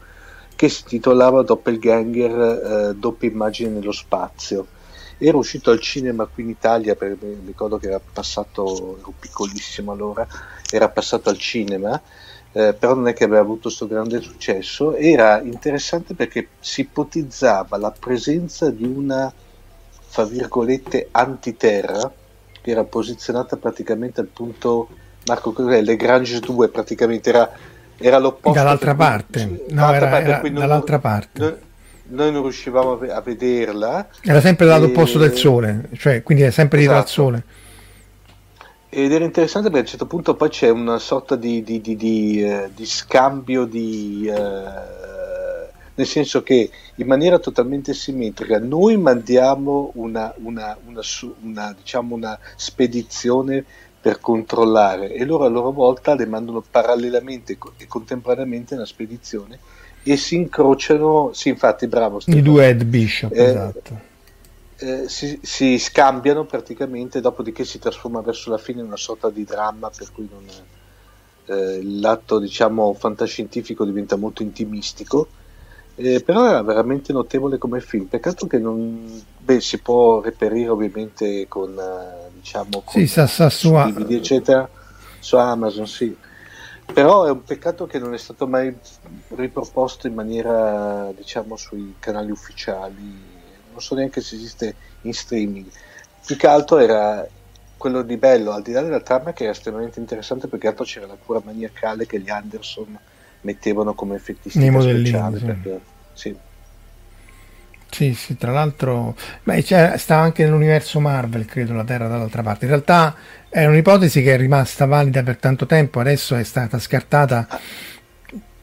che si titolava Doppelganger, doppia immagine nello spazio. Era uscito al cinema qui in Italia, perché mi ricordo che era passato, ero piccolissimo allora, era passato al cinema, eh, però non è che aveva avuto questo grande successo, era interessante perché si ipotizzava la presenza di una, fra virgolette, antiterra, che era posizionata praticamente al punto, Marco, cos'è? Le Grange 2 praticamente era, era l'opposto. Dall'altra parte, no, era, parte, era dall'altra parte. Noi, noi non riuscivamo a vederla. Era sempre dal opposto del sole, cioè quindi è sempre dietro esatto. al sole. Ed era interessante perché a un certo punto poi c'è una sorta di, di, di, di eh, scambio di... Eh, nel senso che in maniera totalmente simmetrica noi mandiamo una, una, una, una, diciamo una spedizione per controllare e loro a loro volta le mandano parallelamente e contemporaneamente una spedizione e si incrociano, sì infatti bravo Stefano. i due head bishop eh, esatto eh, si, si, scambiano praticamente dopodiché si trasforma verso la fine in una sorta di dramma per cui non, eh, l'atto diciamo fantascientifico diventa molto intimistico. Eh, però era veramente notevole come film. Peccato che non beh, si può reperire ovviamente con eh, diciamo con sì, sa, sa su, DVD, eccetera su Amazon sì. Però è un peccato che non è stato mai riproposto in maniera diciamo sui canali ufficiali non so neanche se esiste in streaming più che altro era quello di bello al di là della trama che era estremamente interessante perché altro c'era la cura maniacale che gli Anderson mettevano come effettistica speciale sì. Perché, sì. Sì, sì, tra l'altro beh, sta anche nell'universo Marvel, credo, la Terra dall'altra parte. In realtà è un'ipotesi che è rimasta valida per tanto tempo, adesso è stata scartata.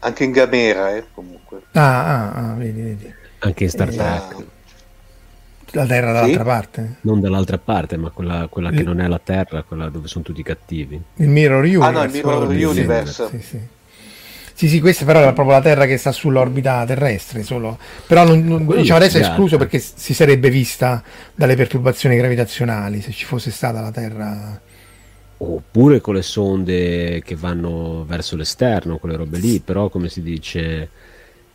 Anche in Gamera, eh, comunque. Ah, ah, ah vedi, vedi. Anche in Star eh, Trek. La Terra dall'altra sì? parte? Non dall'altra parte, ma quella, quella che non è la Terra, quella dove sono tutti cattivi. Il Mirror Universe. Ah no, il Mirror Universe. Sì, sì. Sì, sì, questa però è proprio la Terra che sta sull'orbita terrestre, solo. però non, non, diciamo, adesso è escluso perché si sarebbe vista dalle perturbazioni gravitazionali se ci fosse stata la Terra. Oppure con le sonde che vanno verso l'esterno, quelle robe lì, però come si dice,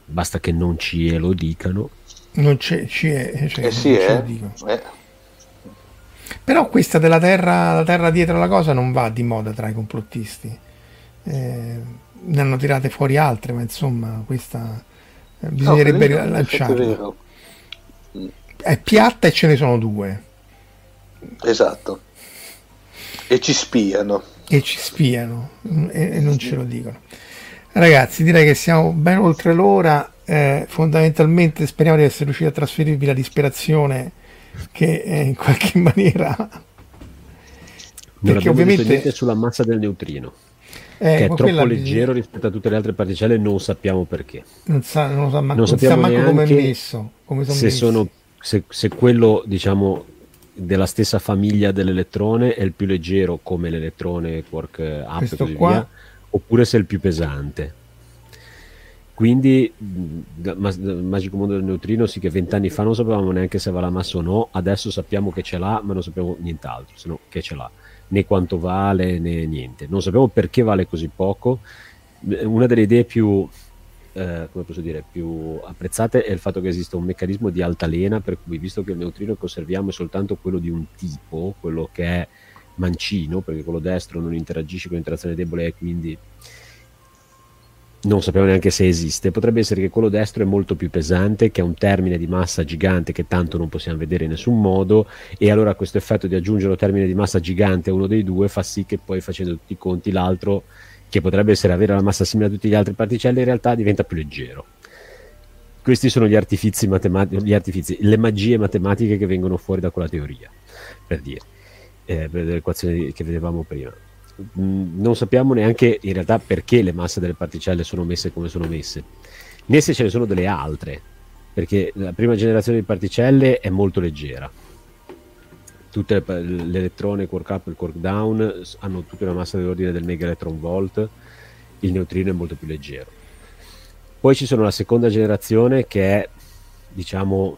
basta che non ci lo dicano. Non c'è, ci è, cioè, eh sì, eh. eh. Però questa della terra, la terra dietro la cosa non va di moda tra i complottisti. Eh, ne hanno tirate fuori altre, ma insomma questa eh, bisognerebbe no, rilanciarla. È piatta e ce ne sono due. Esatto. E ci spiano. E ci spiano e, e non ce lo dicono. Ragazzi, direi che siamo ben oltre l'ora. Eh, fondamentalmente speriamo di essere riusciti a trasferirvi la disperazione che eh, in qualche maniera perché ovviamente sulla massa del neutrino eh, che è troppo leggero di... rispetto a tutte le altre particelle, non sappiamo perché. Non, sa, non, sa, non, non sappiamo sa come è messo. Come se, sono, se, se, quello, diciamo, della stessa famiglia dell'elettrone è il più leggero come l'elettrone quark up e così qua... via, oppure se è il più pesante. Quindi, il magico mondo del neutrino, sì che vent'anni fa non sapevamo neanche se aveva la massa o no, adesso sappiamo che ce l'ha, ma non sappiamo nient'altro, se no che ce l'ha né quanto vale né niente. Non sappiamo perché vale così poco. Una delle idee più, eh, come posso dire, più apprezzate è il fatto che esista un meccanismo di altalena per cui, visto che il neutrino che osserviamo è soltanto quello di un tipo, quello che è mancino, perché quello destro non interagisce con l'interazione debole e quindi non sappiamo neanche se esiste, potrebbe essere che quello destro è molto più pesante, che ha un termine di massa gigante che tanto non possiamo vedere in nessun modo e allora questo effetto di aggiungere un termine di massa gigante a uno dei due fa sì che poi facendo tutti i conti l'altro che potrebbe essere avere la massa simile a tutti gli altri particelle, in realtà diventa più leggero. Questi sono gli artifici matematici, gli artifici, le magie matematiche che vengono fuori da quella teoria, per dire, eh, per l'equazione che vedevamo prima. Mm, non sappiamo neanche in realtà perché le masse delle particelle sono messe come sono messe, né se ce ne sono delle altre, perché la prima generazione di particelle è molto leggera. Tutte le, l'elettrone, il quark up e il quark down hanno tutte una massa dell'ordine del mega electron volt, il neutrino è molto più leggero. Poi ci sono la seconda generazione che è diciamo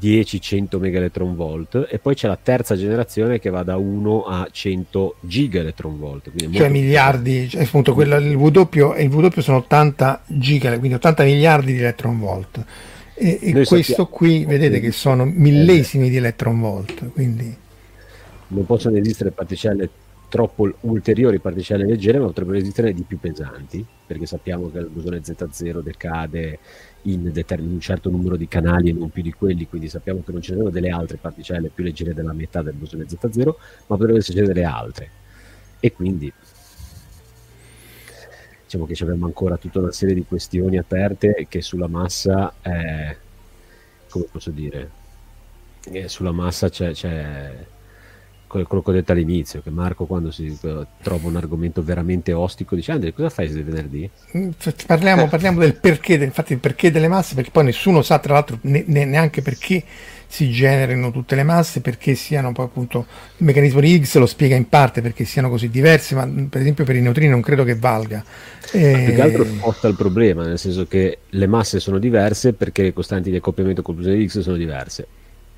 10-100 megaelectron volt e poi c'è la terza generazione che va da 1 a 100 gigaelectron volt cioè miliardi cioè, appunto quella, il W il W sono 80 giga quindi 80 miliardi di electron volt. E, e questo sappiamo, qui vedete che sono millesimi di electron volt quindi non possono esistere particelle troppo ulteriori particelle leggere ma potrebbero esistere di più pesanti perché sappiamo che il bosone Z0 decade in determin- un certo numero di canali e non più di quelli, quindi sappiamo che non ci sono delle altre particelle più leggere della metà del bosone Z0, ma potrebbero esserci delle altre. E quindi diciamo che abbiamo ancora tutta una serie di questioni aperte che sulla massa, eh, come posso dire, eh, sulla massa c'è, c'è quello che ho detto all'inizio, che Marco quando si trova un argomento veramente ostico dice Andrea cosa fai venerdì? Mm, parliamo, parliamo del perché, infatti il perché delle masse, perché poi nessuno sa tra l'altro ne, ne, neanche perché si generino tutte le masse, perché siano poi appunto il meccanismo di Higgs lo spiega in parte perché siano così diverse, ma per esempio per i neutrini non credo che valga. E... Più che altro sposta il problema, nel senso che le masse sono diverse perché le costanti di accoppiamento con il di Higgs sono diverse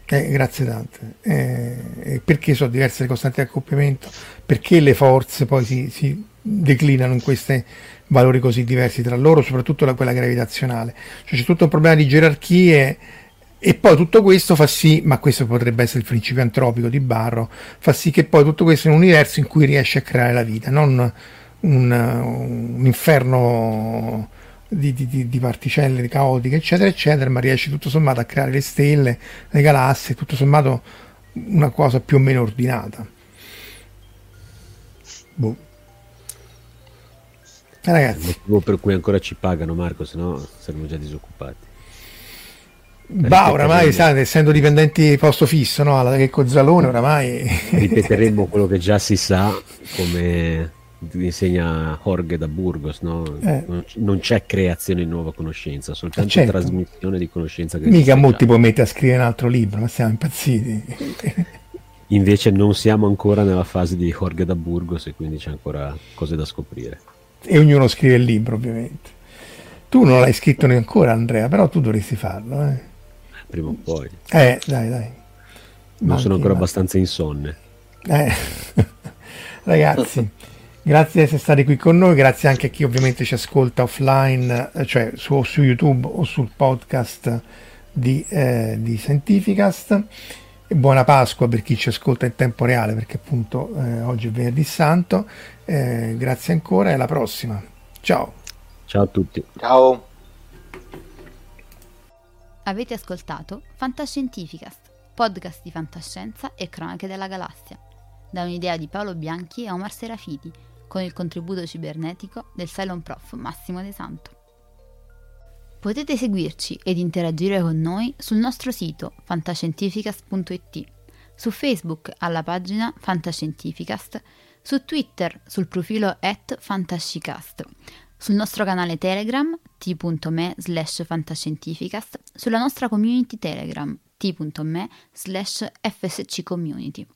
eh, grazie Dante. Eh, perché sono diverse le costanti di accoppiamento? Perché le forze poi si, si, declinano in questi valori così diversi tra loro, soprattutto da quella gravitazionale? Cioè c'è tutto un problema di gerarchie e poi tutto questo fa sì, ma questo potrebbe essere il principio antropico di Barro, fa sì che poi tutto questo è un universo in cui riesce a creare la vita, non un, un inferno di, di, di, particelle caotiche, eccetera, eccetera, ma riesce tutto sommato a creare le stelle, le galassie, tutto sommato una cosa più o meno ordinata. Boh. Eh, ragazzi. Il motivo per cui ancora ci pagano, Marco, se no saremmo già disoccupati. Bah, oramai, sai, essendo dipendenti posto fisso, no? Alla che Cozzalone, oramai. Ripeteremmo quello che già si sa, come insegna Jorge da Burgos, no? eh. non, c'è creazione di nuova conoscenza, soltanto certo. trasmissione di conoscenza. Che Mica molti può mettere a scrivere un altro libro, ma siamo impazziti. Invece non siamo ancora nella fase di Jorge da Burgos e quindi c'è ancora cose da scoprire. E ognuno scrive il libro, ovviamente. Tu non l'hai scritto neanche ancora, Andrea, però tu dovresti farlo. Eh. Prima o poi. Eh, dai, dai. Non Manchi, sono ancora ma... abbastanza insonne. Eh. Ragazzi. Grazie di essere stati qui con noi, grazie anche a chi ovviamente ci ascolta offline, eh, cioè su, su YouTube o sul podcast di, eh, di Scientificast. E buona Pasqua per chi ci ascolta in tempo reale, perché appunto eh, oggi è venerdì santo. Eh, grazie ancora e alla prossima. Ciao. Ciao a tutti. Ciao. Avete ascoltato Fantascientificast, podcast di fantascienza e cronache della galassia, da un'idea di Paolo Bianchi e Omar Serafiti con il contributo cibernetico del Cylon Prof Massimo De Santo. Potete seguirci ed interagire con noi sul nostro sito fantascientificast.it, su Facebook alla pagina Fantascientificast, su Twitter sul profilo at fantascicast, sul nostro canale Telegram t.me slash fantascientificast, sulla nostra community Telegram t.me slash fsccommunity.